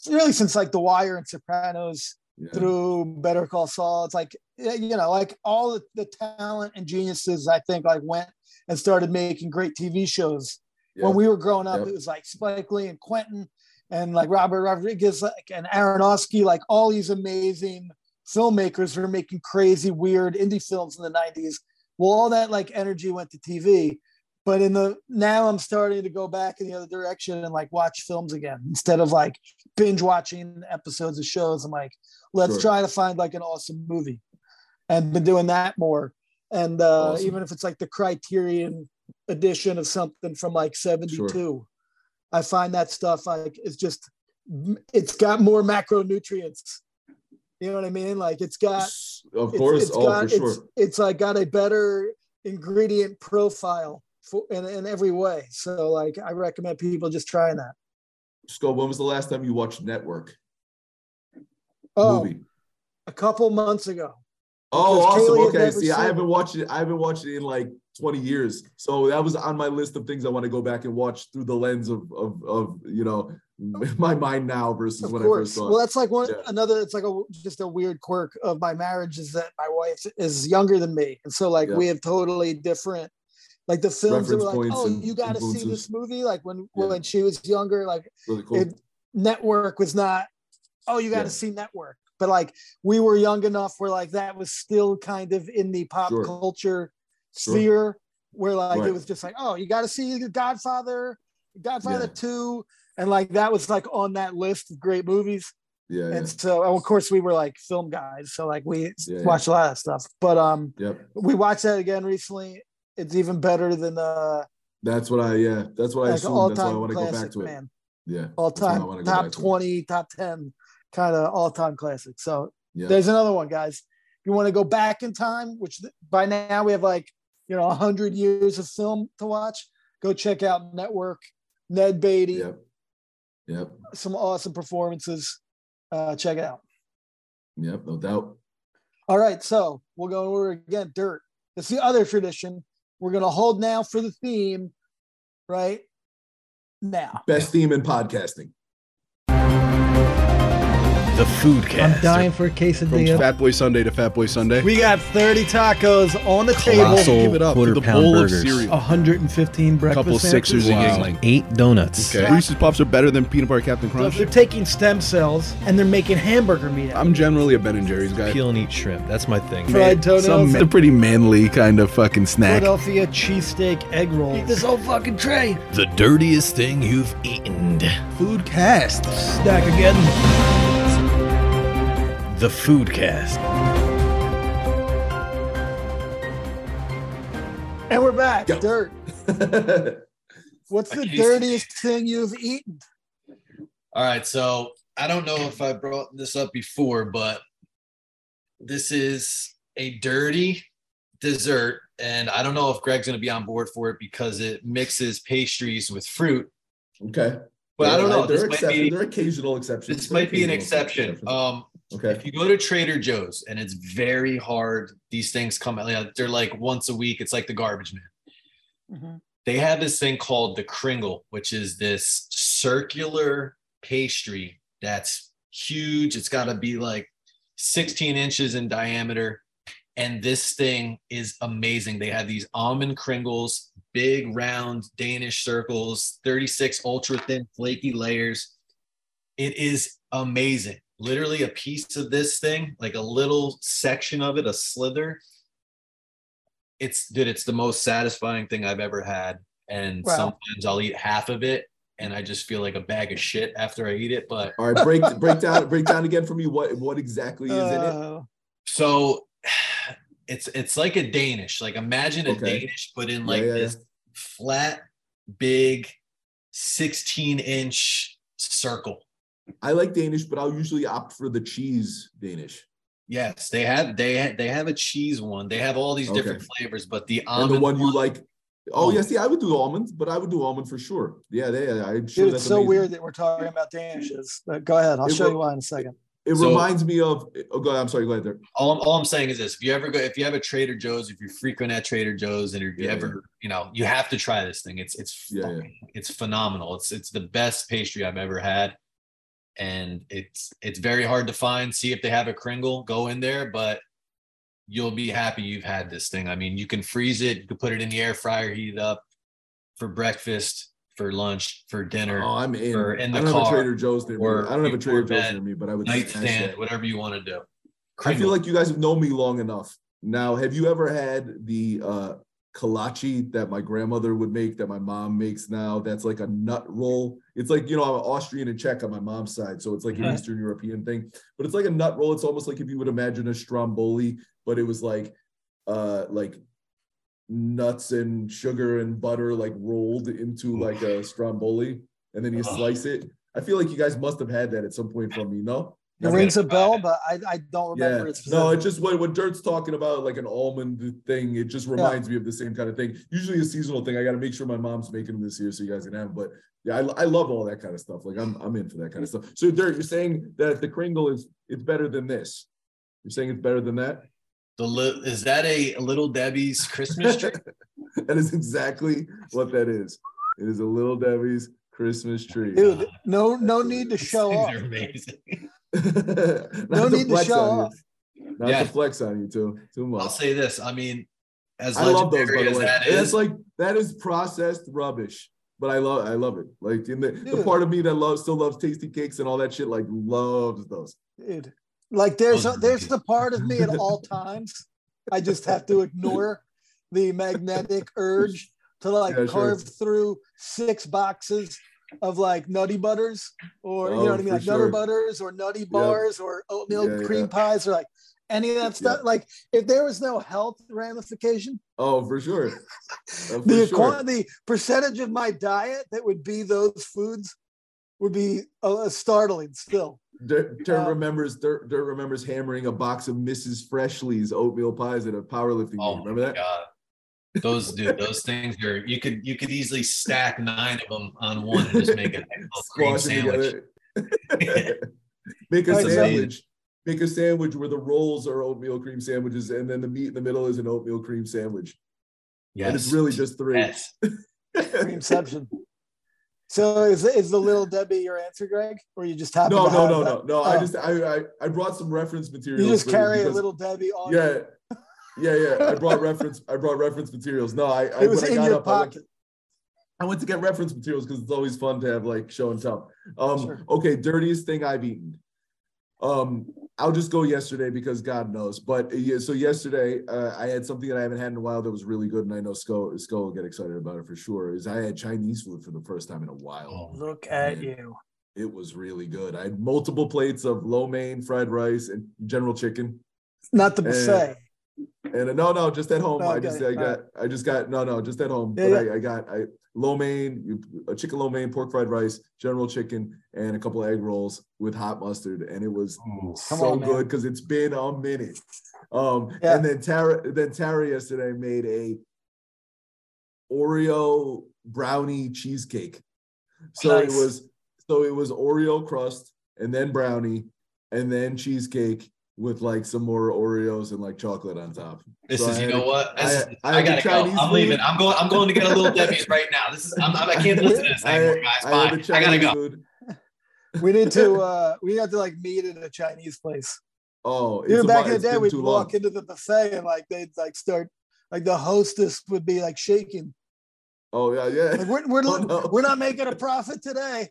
really since like the wire and sopranos Yeah. through better call saul it's like you know like all the, talent and geniuses i think like went and started making great tv shows Yeah. when we were growing up, Yep. it was like Spike Lee and Quentin and like Robert Rodriguez like, and Aronofsky, like all these amazing filmmakers were making crazy, weird indie films in the 90s. Well, all that like energy went to TV. But in the now I'm starting to go back in the other direction and like watch films again instead of like binge watching episodes of shows. I'm like, let's Sure. try to find like an awesome movie. And been doing that more. And uh, Awesome. even if it's like the criterion edition of something from like 72 i find that stuff like it's just it's got more macronutrients you know what i mean like it's got of it's- course. it's oh, got, for sure. it's, it's like got a better ingredient profile for in, in every way so like i recommend people just trying that Sko, when was the last time you watched Network oh movie? a couple months ago Oh, awesome. Kaylee Okay. See, I haven't it. watched it. I haven't watched it in like 20 years. So that was on my list of things I want to go back and watch through the lens of of, of you know my mind now versus of when I first course saw well that's like one Yeah. another it's like a just a weird quirk of my marriage is that my wife is younger than me and so like Yeah. we have totally different like the films that were like oh and you got to see this movie like when Yeah. when she was younger like Really cool. it network was not, oh, you got to Yeah. see network. But like we were young enough where like that was still kind of in the pop Sure. culture Sure. sphere where like it was just like, oh, you got to see the Godfather, Godfather Yeah. 2. And like that was like on that list of great movies. Yeah, yeah. And so and of course we were like film guys. So like we Yeah, watched a lot of stuff. But um Yep. we watched that again recently. It's even better than uh That's what I yeah, that's what I like assume. That's why I want to go back to it. man. Yeah. All I time top back to 20, top 10 kind of all time classic. So Yeah. there's another one, guys. If you want to go back in time, which by now we have like, you know, 100 years of film to watch, go check out Network, Ned Beatty, Yep. Yep. some awesome performances. Uh, check it out. Yep. No doubt. All right, so we'll go over again. Dirt. It's the other tradition. We're gonna hold now for the theme, right now. Best theme in podcasting. The food cast. I'm dying for a From quesadilla. Fat Boy Sunday to Fat Boy Sunday. We got 30 tacos on the table, Colossal Give it up quarter the pound bowl burgers. of cereal. 115 breakfast A couple sandwiches. Sixers and Wow. Yuengling. Eight donuts. Okay. Reese's Puffs are better than peanut butter Captain So Crunch. they're taking stem cells and they're making hamburger meat. out I'm generally a Ben and Jerry's guy. Peel and eat shrimp. That's my thing. it. Fried Some toenails, a pretty manly kind of fucking snack. Philadelphia cheesesteak egg rolls. Eat this whole fucking tray. The dirtiest thing you've eaten. Food cast. Stack again. The Foodcast. And we're back. Go. Dirt. What's the Quesadilla. dirtiest thing you've eaten? All right, so I don't know if I brought this up before, but this is a dirty dessert, and I don't know if Greg's going to be on board for it because it mixes pastries with fruit. okay. But I don't know. There, are, might be there are occasional exceptions. this might be an occasional exception. Um, okay. if you go to Trader Joe's, and it's very hard. These things come out. They're like once a week. It's like the garbage man. Mm-hmm. they have this thing called the kringle which is this circular pastry that's huge it's got to be like 16 inches in diameter and this thing is amazing they have these almond kringles big round danish circles 36 ultra thin flaky layers it is amazing literally a piece of this thing like a little section of it a slither it's dude it's the most satisfying thing i've ever had and Wow. sometimes i'll eat half of it and i just feel like a bag of shit after i eat it but All right. Break break down break down again for me. What what exactly is in it? Uh, so it's it's like a danish like imagine a Okay. danish but in like yeah, this flat big 16 inch circle I like Danish, but I'll usually opt for the cheese Danish. yes they have they ha- they have a cheese one they have all these different flavors but the And almond the one you like. Oh, Almond. yes, yeah, oh. see, I would do almonds, but I would do almond for sure. Yeah, they, I'm sure dude, that's it's so amazing. weird that we're talking about Danishes. But go ahead. I'll It show will- you why in a second. It So- reminds me of. Oh, go ahead. I'm sorry. Go ahead there. all I'm, all I'm saying is this: if you ever go, if you have a Trader Joe's, if you frequent at Trader Joe's, and if you Yeah, ever, you know, you have to try this thing. It's it's Yeah, yeah. it's phenomenal. It's it's the best pastry I've ever had, and it's it's very hard to find. See if they have a Kringle, go in there, but you'll be happy you've had this thing. I mean, you can freeze it, you can put it in the air fryer, heat it up for breakfast, for lunch, for dinner, Oh, I'm in. or in I the don't have a car, Trader Joe's near me. I don't have a Trader Joe's near me, but I would nightstand, whatever you want to do. I feel like you guys have known me long enough. Now, have you ever had the uh kolache that my grandmother would make that my mom makes now? That's like a nut roll. It's like, you know, I'm Austrian and Czech on my mom's side. So it's like an Mhm. Eastern European thing, but it's like a nut roll. It's almost like if you would imagine a stromboli, but it was like uh like nuts and sugar and butter like rolled into like a stromboli and then you slice it. I feel like you guys must have had that at some point from me, no? It rings a bell, but I, I don't remember Yeah, it. no, specifically. it's just what, what Dirt's talking about, like an almond thing. It just reminds me of the same kind of thing. Usually a seasonal thing. I got to make sure my mom's making them this year so you guys can have. 'em. But yeah, I, I love all that kind of stuff. Like I'm I'm in for that kind of stuff. So Dirt, you're saying that the Kringle is it's better than this. You're saying it's better than that. The li- is that a Little Debbie's Christmas tree? that is exactly what that is. It is a Little Debbie's Christmas tree. dude. No, no need to show things off. amazing. Not No need to flex show on you. off. Not Yeah. to flex on you too too much. I'll say this. I mean, as I love those, legendary by the way. that And is, It's like that is processed rubbish. but I love I love it. Like in the, the part of me that loves still loves Tastykakes and all that shit, like loves those. Dude, like there's a, there's the part of me at all times. I just have to ignore the magnetic urge to like Yeah, sure. carve through six boxes of like nutty butters or you know Oh, what I mean, for like nutter butters or nutty bars or oatmeal Yeah, cream yeah. pies or like any of that stuff. Like if there was no health ramification, Oh, for sure. Uh, for the sure. quan- the percentage of my diet that would be those foods would be uh, startling still. Dirt, Dirt Uh, remembers Dirt, Dirt remembers hammering a box of Mrs. Freshley's oatmeal pies at a powerlifting Oh meet. Remember that? god. Those dude, those things are you could you could easily stack nine of them on one and just make a cream sandwich. Make a Like, so- sandwich. Make a sandwich where the rolls are oatmeal cream sandwiches, and then the meat in the middle is an oatmeal cream sandwich. Yes. And it's really just three. yes. Creamception. So is is the little Debbie your answer, Greg, or you just happen No, to no, have no, that? no, no. I Oh. just I, I I brought some reference materials. You just for- carry a little Debbie on. Yeah, yeah, yeah. I brought reference. I brought reference materials. No, I, I It was when I got your up, I went, pocket. I went to get reference materials because it's always fun to have like show and tell. Um, Sure. okay, dirtiest thing I've eaten. Um, I'll just go yesterday because God knows. But uh, yeah, so yesterday uh, I had something that I haven't had in a while that was really good, and I know Skull Skull will get excited about it for sure. Is I had Chinese food for the first time in a while. Oh, Look at Man. you. It was really good. I had multiple plates of lo mein, fried rice, and general chicken. Not the buffet. And uh, no, no, just at home. I just, I Okay, got, I just got, no, no, just at home. Yeah, but I, I got, I lo mein, a chicken lo mein, pork fried rice, general chicken, and a couple of egg rolls with hot mustard, and it was Come so on, good because it's been a minute. Um, Yeah. and then Tara, then Tara yesterday made a Oreo brownie cheesecake. So Nice. it was, so it was Oreo crust, and then brownie, and then cheesecake with like some more Oreos and like chocolate on top. This So is, you know what? I- is- I I, had the gotta go. Chinese I'm leaving. I'm going. I'm going to get a little Debbie's right now. This is. I'm, I can't listen to this anymore, guys. I Bye. I gotta go. food. We need to uh we have to like meet at a Chinese place. Oh, You know, back about- in the day, we'd walk long. into the buffet and like they'd like start like the hostess would be like shaking. Oh yeah, yeah. Like we're we're, Oh, no. we're not making a profit today.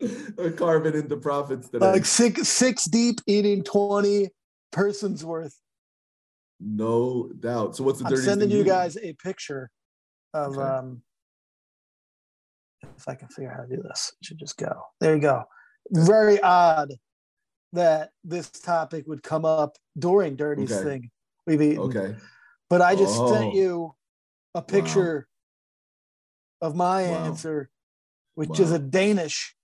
They're carving into profits today. Like six six deep eating 20 persons worth. no doubt. So what's the I'm sending you guys a picture of Okay. um if I can figure out how to do this, it should just go. There you go. Very odd that this topic would come up during Dirty's Okay. thing we've eaten. Okay. But I just Oh. sent you a picture of my Wow. answer, which is a Danish.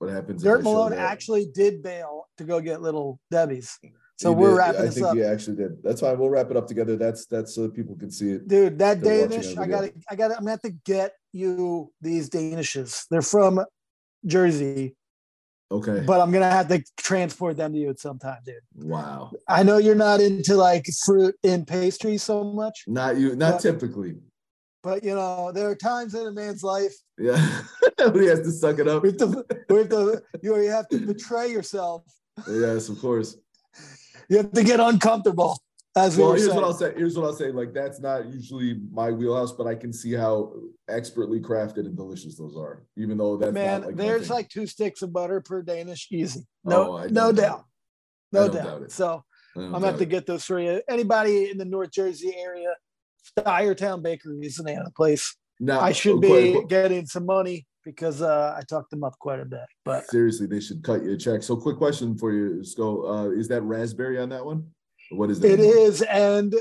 What happens? Dirt Malone actually did bail to go get little Debbie's. So You we're did. wrapping I think up. you actually did. That's fine. We'll wrap it up together. That's that's so that people can see it. Dude, that They're Danish, I gotta, I gotta, I'm gonna have to get you these Danishes. They're from Jersey, Okay. but I'm gonna have to transport them to you at some time, dude. wow. I know you're not into like fruit and pastry so much, Not you. Not typically. But you know, there are times in a man's life Yeah. he has to suck it up. we have to, we have to, you have to betray yourself. yes, of course. You have to get uncomfortable, as Well, were here's saying. what I'll say. Here's what I'll say. Like that's not usually my wheelhouse, but I can see how expertly crafted and delicious those are. Even though that's Man, not like there's like two sticks of butter per Danish, easy. Oh, No, I no doubt no doubt. doubt it. So I'm gonna have doubt to it. get those for you. Anybody in the North Jersey area, Styretown Bakery is the name of the place. No, I should be quick- getting some money because uh, I talked them up quite a bit. But seriously, they should cut you a check. So, quick question for you, Sko. Uh, is that raspberry on that one? What is that? it is and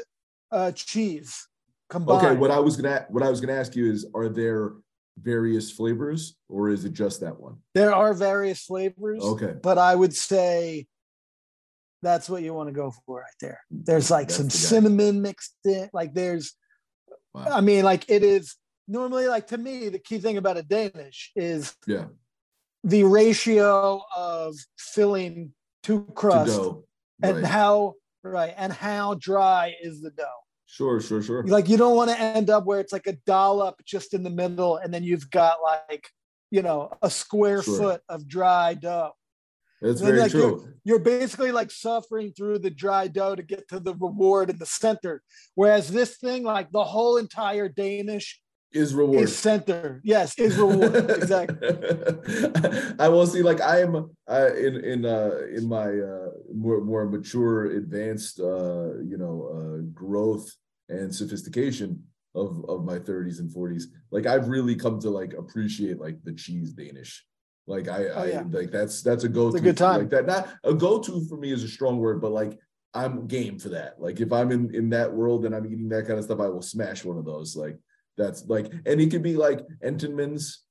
uh, cheese combined. Okay, what I was gonna what I was gonna ask you is, are there various flavors, or is it just that one? there are various flavors, Okay, but I would say that's what you want to go for right there. There's like That's some the cinnamon mixed in. Like there's, Wow. I mean, like it is normally like to me the key thing about a Danish is yeah, the ratio of filling to to crust and how right and how dry is the dough. Sure, sure, sure. Like you don't want to end up where it's like a dollop just in the middle, and then you've got like you know a square Sure. foot of dry dough. That's very like, true. You're basically like suffering through the dry dough to get to the reward in the center. Whereas this thing, like the whole entire Danish is reward. is center. Yes, is reward. exactly. I will see. Like I am uh, in in uh, in my uh, more more mature, advanced, uh, you know, uh, growth and sophistication of of my 30s and 40s. Like I've really come to like appreciate like the cheese Danish. Like I, Oh, I like that's that's a go to. good time. Like that. Not a go to for me is a strong word, but like I'm game for that. Like if I'm in in that world and I'm eating that kind of stuff, I will smash one of those. Like that's like, and it could be like Entenmann's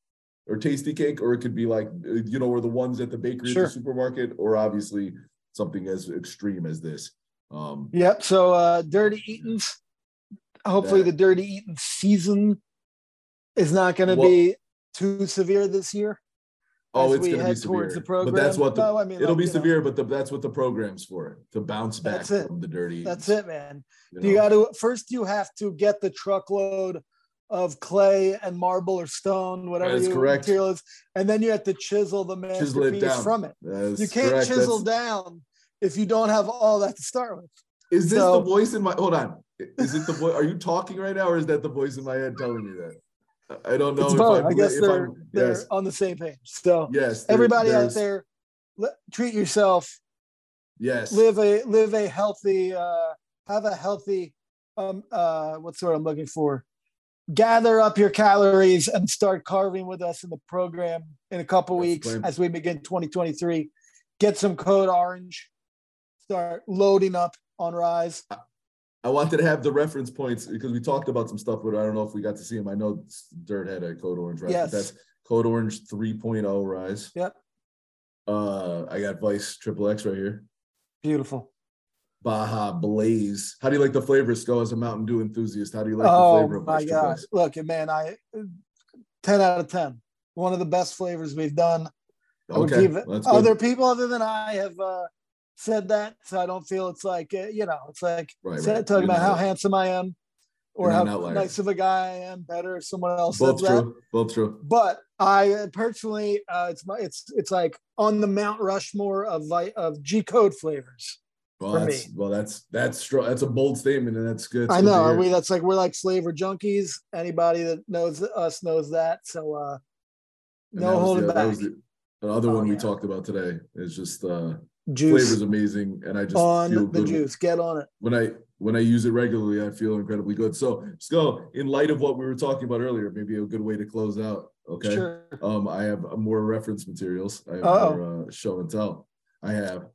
or Tastykake, or it could be like you know, or the ones at the bakery Sure. the supermarket, or obviously something as extreme as this. Um, Yep. So uh dirty eatings. Hopefully That- the dirty eating season is not gonna Well- be too severe this year. Oh, it's gonna be head towards severe, the program. but that's what the No, I mean, it'll like, be you know, severe, but the, that's what the program's for it to bounce back That's it. from the dirty. That's it, man. you You got to first. You have to get the truckload of clay and marble or stone, whatever your correct. material is, and then you have to chisel the Chisel it masterpiece from it. You can't correct. chisel That's- down if you don't have all that to start with. Is this So- the voice in my? Hold on. Is it the voice? Are you talking right now, or is that the voice in my head telling me that? I I don't know. It's both. I'm- I guess if they're they're yes, on the same page. So yes. there- everybody out there, let, treat yourself. Yes. Live a live a healthy. uh Have a healthy. Um. Uh. What's the word I'm looking for? Gather up your calories and start carving with us in the program in a couple That's weeks as we begin 2023. Get some code orange. Start loading up on Rise. I wanted to have the reference points because we talked about some stuff, but I don't know if we got to see them. I know Dirt had a Code Orange, right? Yes. That's Code Orange 3.0 Rise. Yep. Uh, I got Vice Triple X right here. Beautiful. Baja Blaze. How do you like the flavors? Go as a Mountain Dew enthusiast. How do you like the oh flavor of my Vice Triple god! X? Look, man, I 10 out of 10. One of the best flavors we've done. Okay, give that's good. other people other than I have uh, said that, so I don't feel it's like uh, you know, it's like Right, sa- right. talking You're about how handsome I am, or how nice of a guy I am. Better if someone else Both says that. true. Both true. But I uh, personally, uh, it's my it's it's like on the Mount Rushmore of vi- of G code flavors. Well, For that's me. well, that's that's strong. That's a bold statement, and that's good. I know we that's like we're like flavor junkies. Anybody that knows us knows that. So uh, no holding the, back. the, the other Oh, one we talked about today. Is just uh, Juice flavor's amazing, and I just on feel the good juice. Get on it. when I when I use it regularly. I feel incredibly good. So, Sko, in light of what we were talking about earlier, maybe a good way to close out. Okay. Sure. Um, I have more reference materials. I have Uh-oh. more uh, show and tell. I have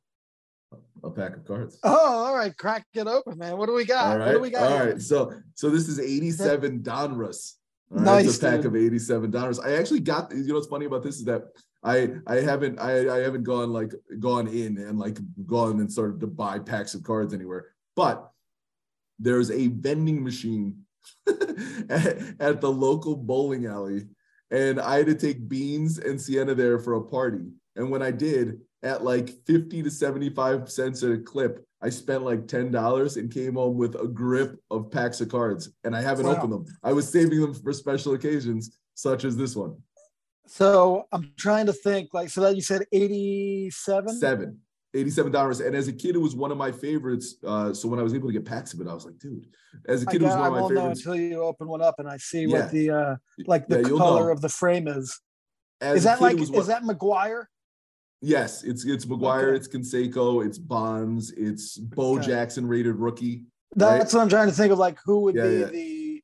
a pack of cards. Oh, all right. Crack it open, man. What do we got? All What do we got? All here? So so this is 87 Donruss. All right. Nice, It's a pack dude. of 87 Donruss. I actually got you know what's funny about this is that I I haven't I I haven't gone like gone in and like gone and started to buy packs of cards anywhere. But there's a vending machine at, at the local bowling alley. And I had to take beans and sienna there for a party. And when I did, at like 50 to 75 cents a clip, I spent like $10 and came home with a grip of packs of cards. And I haven't Wow. opened them. I was saving them for special occasions, such as this one. So I'm trying to think. Like, so that you said 87. Seven. $87. And as a kid, it was one of my favorites. Uh, so when I was able to get packs of it, I was like, dude, as a kid, it was one of my favorites. I won't know until you open one up and I see Yeah. what the uh like the Yeah, color know. of the frame is. As is that like was is one- that McGwire? Yes, it's it's McGwire, Okay. it's Conseco, it's Bonds, it's Bo Okay. Jackson rated rookie. That's what I'm trying to think of. Like who would Yeah, be the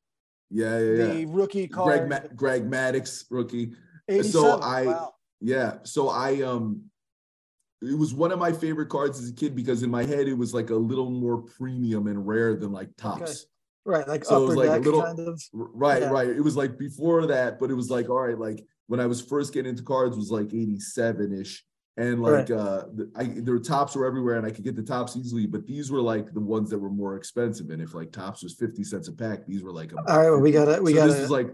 Yeah, yeah, the rookie Greg? Ma- Greg Maddux rookie. 87. I- wow. Yeah, so I um, it was one of my favorite cards as a kid because in my head it was like a little more premium and rare than like Topps. Right, like So it was like a little- kind of. Right, Yeah. right. It was like before that, but it was like all right, like when I was first getting into cards was like 87 ish. And like uh I there were Topps were everywhere and I could get the Topps easily, but these were like the ones that were more expensive. And if like Topps was 50 cents a pack, these were like a All right, well, we got it. We so got this it. is like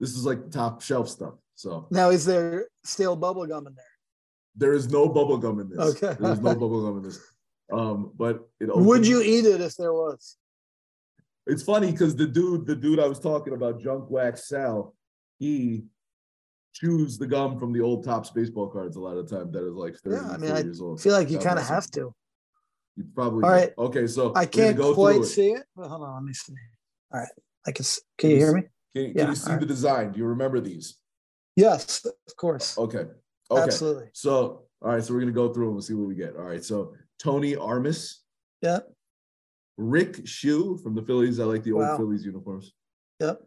this is like top shelf stuff. So Now, is there stale bubble gum in there? there is no bubble gum in this. Okay. There's no bubble gum in this. Um, but it Would you eat it if there was? It's funny because the dude, the dude I was talking about, Junk Wax Sal, he chews the gum from the old Topps baseball cards a lot of time that is like 30, Yeah, I mean, 40 I years old. I feel like you kind of have to. You probably All right. Okay, so I can't go quite it. see it. But hold on, let me see. All right, I can. s- Can you hear me? Can, can Yeah, you see the design? Do you remember these? Yes, of course. Okay. Okay. Absolutely. So, all right. So we're gonna go through and we'll see what we get. All right. So Tony Armas, Yeah. Rick Schu from the Phillies. I like the old Wow. Phillies uniforms. Yep.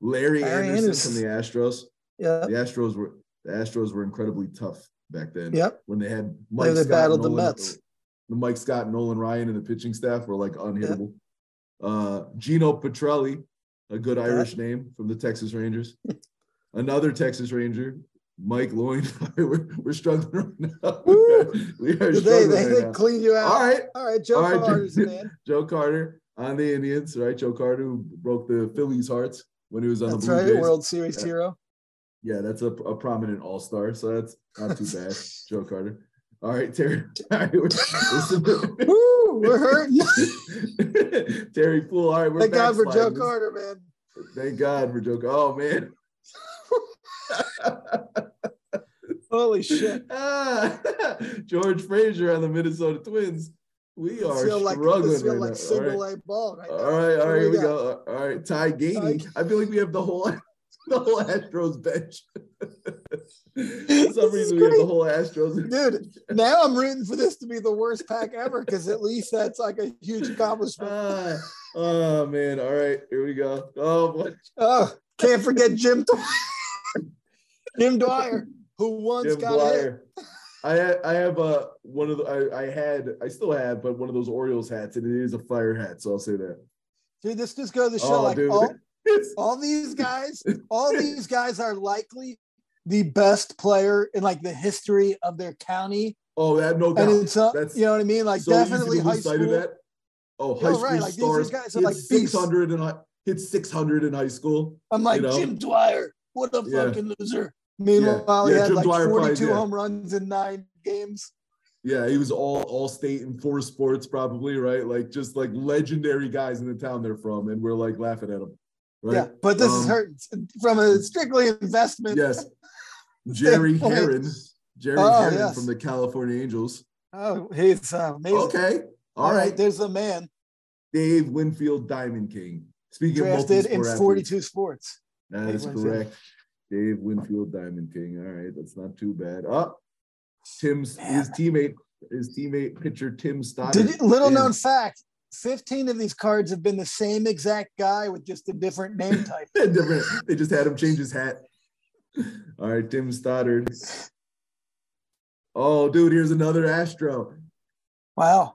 Larry, Larry Andersen, Andersen. from the Astros. Yeah. The Astros were the Astros were incredibly tough back then. Yep. When they had Mike they Scott, battled the Mets. The Mike Scott, Nolan Ryan, and the pitching staff were like unhittable. Uh, Geno Petralli, a good Irish name from the Texas Rangers. Another Texas Ranger, Mike Loynd. we're, we're struggling right now. We are They, struggling they, right they now. clean you out. All right, All right, Joe All right, Carter's Joe- man. Joe Carter on the Indians, right? Joe Carter who broke the Phillies' hearts when he was on That's the Blue right, Jays. World Series Yeah. hero. Yeah, that's a, a prominent all star, so that's not too bad. Joe Carter. All right, Terry. Terry we're, we're- Woo, we're hurting. Terry Puhl. All right, we're Thank God for Joe. Carter, man. Thank God for Joe. Oh man. Holy shit. Ah, George Frazier on the Minnesota Twins. We are feel like, struggling this feel like single All right. A ball right now. All right, all What right, here we go. All right, Ty Gainey. I feel like we have the whole the whole Astros bench. For some reason, we have the whole Astros. Dude, now I'm rooting for this to be the worst pack ever because at least that's like a huge accomplishment. Ah, oh man! All right, here we go. Oh boy, Oh, can't forget Jim. Jim Dwyer, who once Jim got hit. Dwyer. I had, I have uh, one of the I, I had I still have, but one of those Orioles hats, and it is a fire hat, so I'll say that. Dude, this just goes to show Oh, like dude. all, all these guys, all these guys are likely the best player in like the history of their county. oh, that no doubt. And it's uh, That's you know what I mean? Like so definitely high school. that. Oh, high Yo, school right, like, these- these stars guys are like 600 and I hit 600 in high school. I'm like you know? Jim Dwyer, what a Yeah. fucking loser. Meanwhile, Yeah, he had Jim like Dwyer 42 did. home runs in nine games. Yeah, he was all all state in four sports, probably right. Like just like legendary guys in the town they're from, and we're like laughing at them. Right? Yeah, but this is Um, hurt from a strictly investment. Yes, Jerry. Heron, Jerry Oh, Heron yes. from the California Angels. Oh, he's uh, amazing. Okay, all right. There's a man Dave Winfield, Diamond King. Speaking drafted of in 42 athletes, sports. that Dave is Winfield. correct. Dave Winfield, Diamond King. All right, that's not too bad. Up, Tim's his teammate, his teammate pitcher Tim Stoddard. Did you, little known fact 15 of these cards have been the same exact guy with just a different name type. different. They just had him change his hat. All right, Tim Stoddard. Oh, dude, here's another Astro. Wow.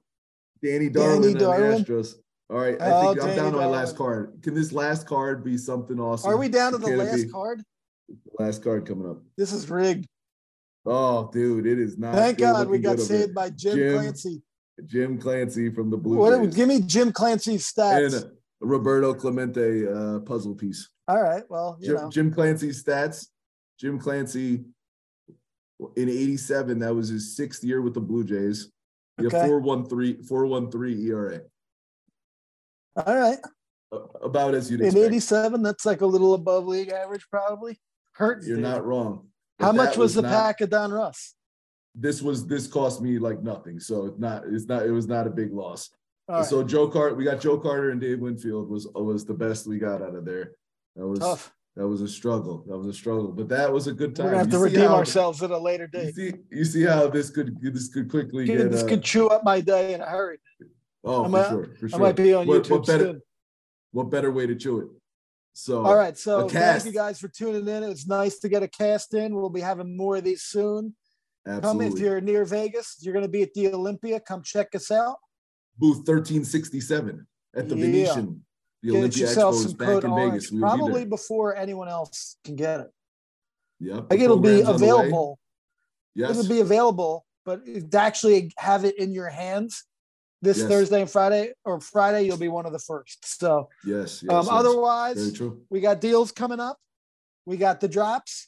Danny Darwin Danny Darwin? the Astros. All right, I Oh, think I'm Danny down to my last card. Can this last card be something awesome? Are we down to the Can last card? Last card coming up. This is rigged. Oh, dude, it is not. Thank God we got saved by Jim, Jim Clancy. Jim Clancy from the Blue What, Jays. give me Jim Clancy's stats. a Roberto Clemente uh, puzzle piece. All right. Well, you Jim, know. Jim Clancy's stats. Jim Clancy in 87, that was his sixth year with the Blue Jays. He had Okay. 413 413 ERA. All right. About as you'd In expect. 87, that's like a little above league average, probably. Hurts. You're dude. not wrong. But How much was the not- pack of Donruss? This was this cost me like nothing. So it's not it's not it was not a big loss. Right. So Joe Carter, we got Joe Carter and Dave Winfield was was the best we got out of there. That was Tough. that was a struggle. That was a struggle, but that was a good time. We're gonna have You to redeem how- ourselves at a later You date. see, you see how this could this could quickly Dude, get. this uh, could chew up my day in a hurry. oh, I for might- sure, for sure. I might be on What- YouTube what better, soon. What better way to chew it? So, All right. So thank you guys for tuning in. It was nice to get a cast in. We'll be having more of these soon. Come if you're near Vegas, you're going to be at the Olympia. Come check us out. Booth thirteen sixty seven at the Yeah. Venetian. The Get Olympia yourself Expo is back in orange, Vegas. We will be probably before anyone else can get it. Yep. Like it'll be program's on the way. available. Yes. It'll be available, but to actually have it in your hands this Yes. Thursday and Friday, or Friday, you'll be one of the first. So, yes. Yes. um, yes. otherwise, Very true. we got deals coming up. We got the drops.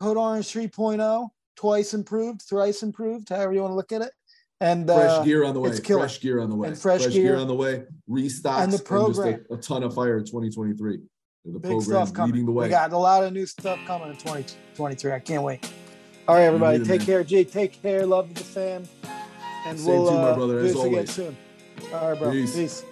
Code Orange 3.0, twice improved, thrice improved, however you want to look at it. And Fresh uh, gear on the way. it's. Fresh gear on the way. And fresh gear. gear. on the way. Restocks And the just program. a, a ton of fire in 2023. The big stuff coming. leading the way. We got a lot of new stuff coming in 2023. I can't wait. All right, everybody, take man. care. G, take care. Love the fam. And Same we'll, to you, my uh, brother, uh, as always. Soon. All right, bro. Peace. Peace.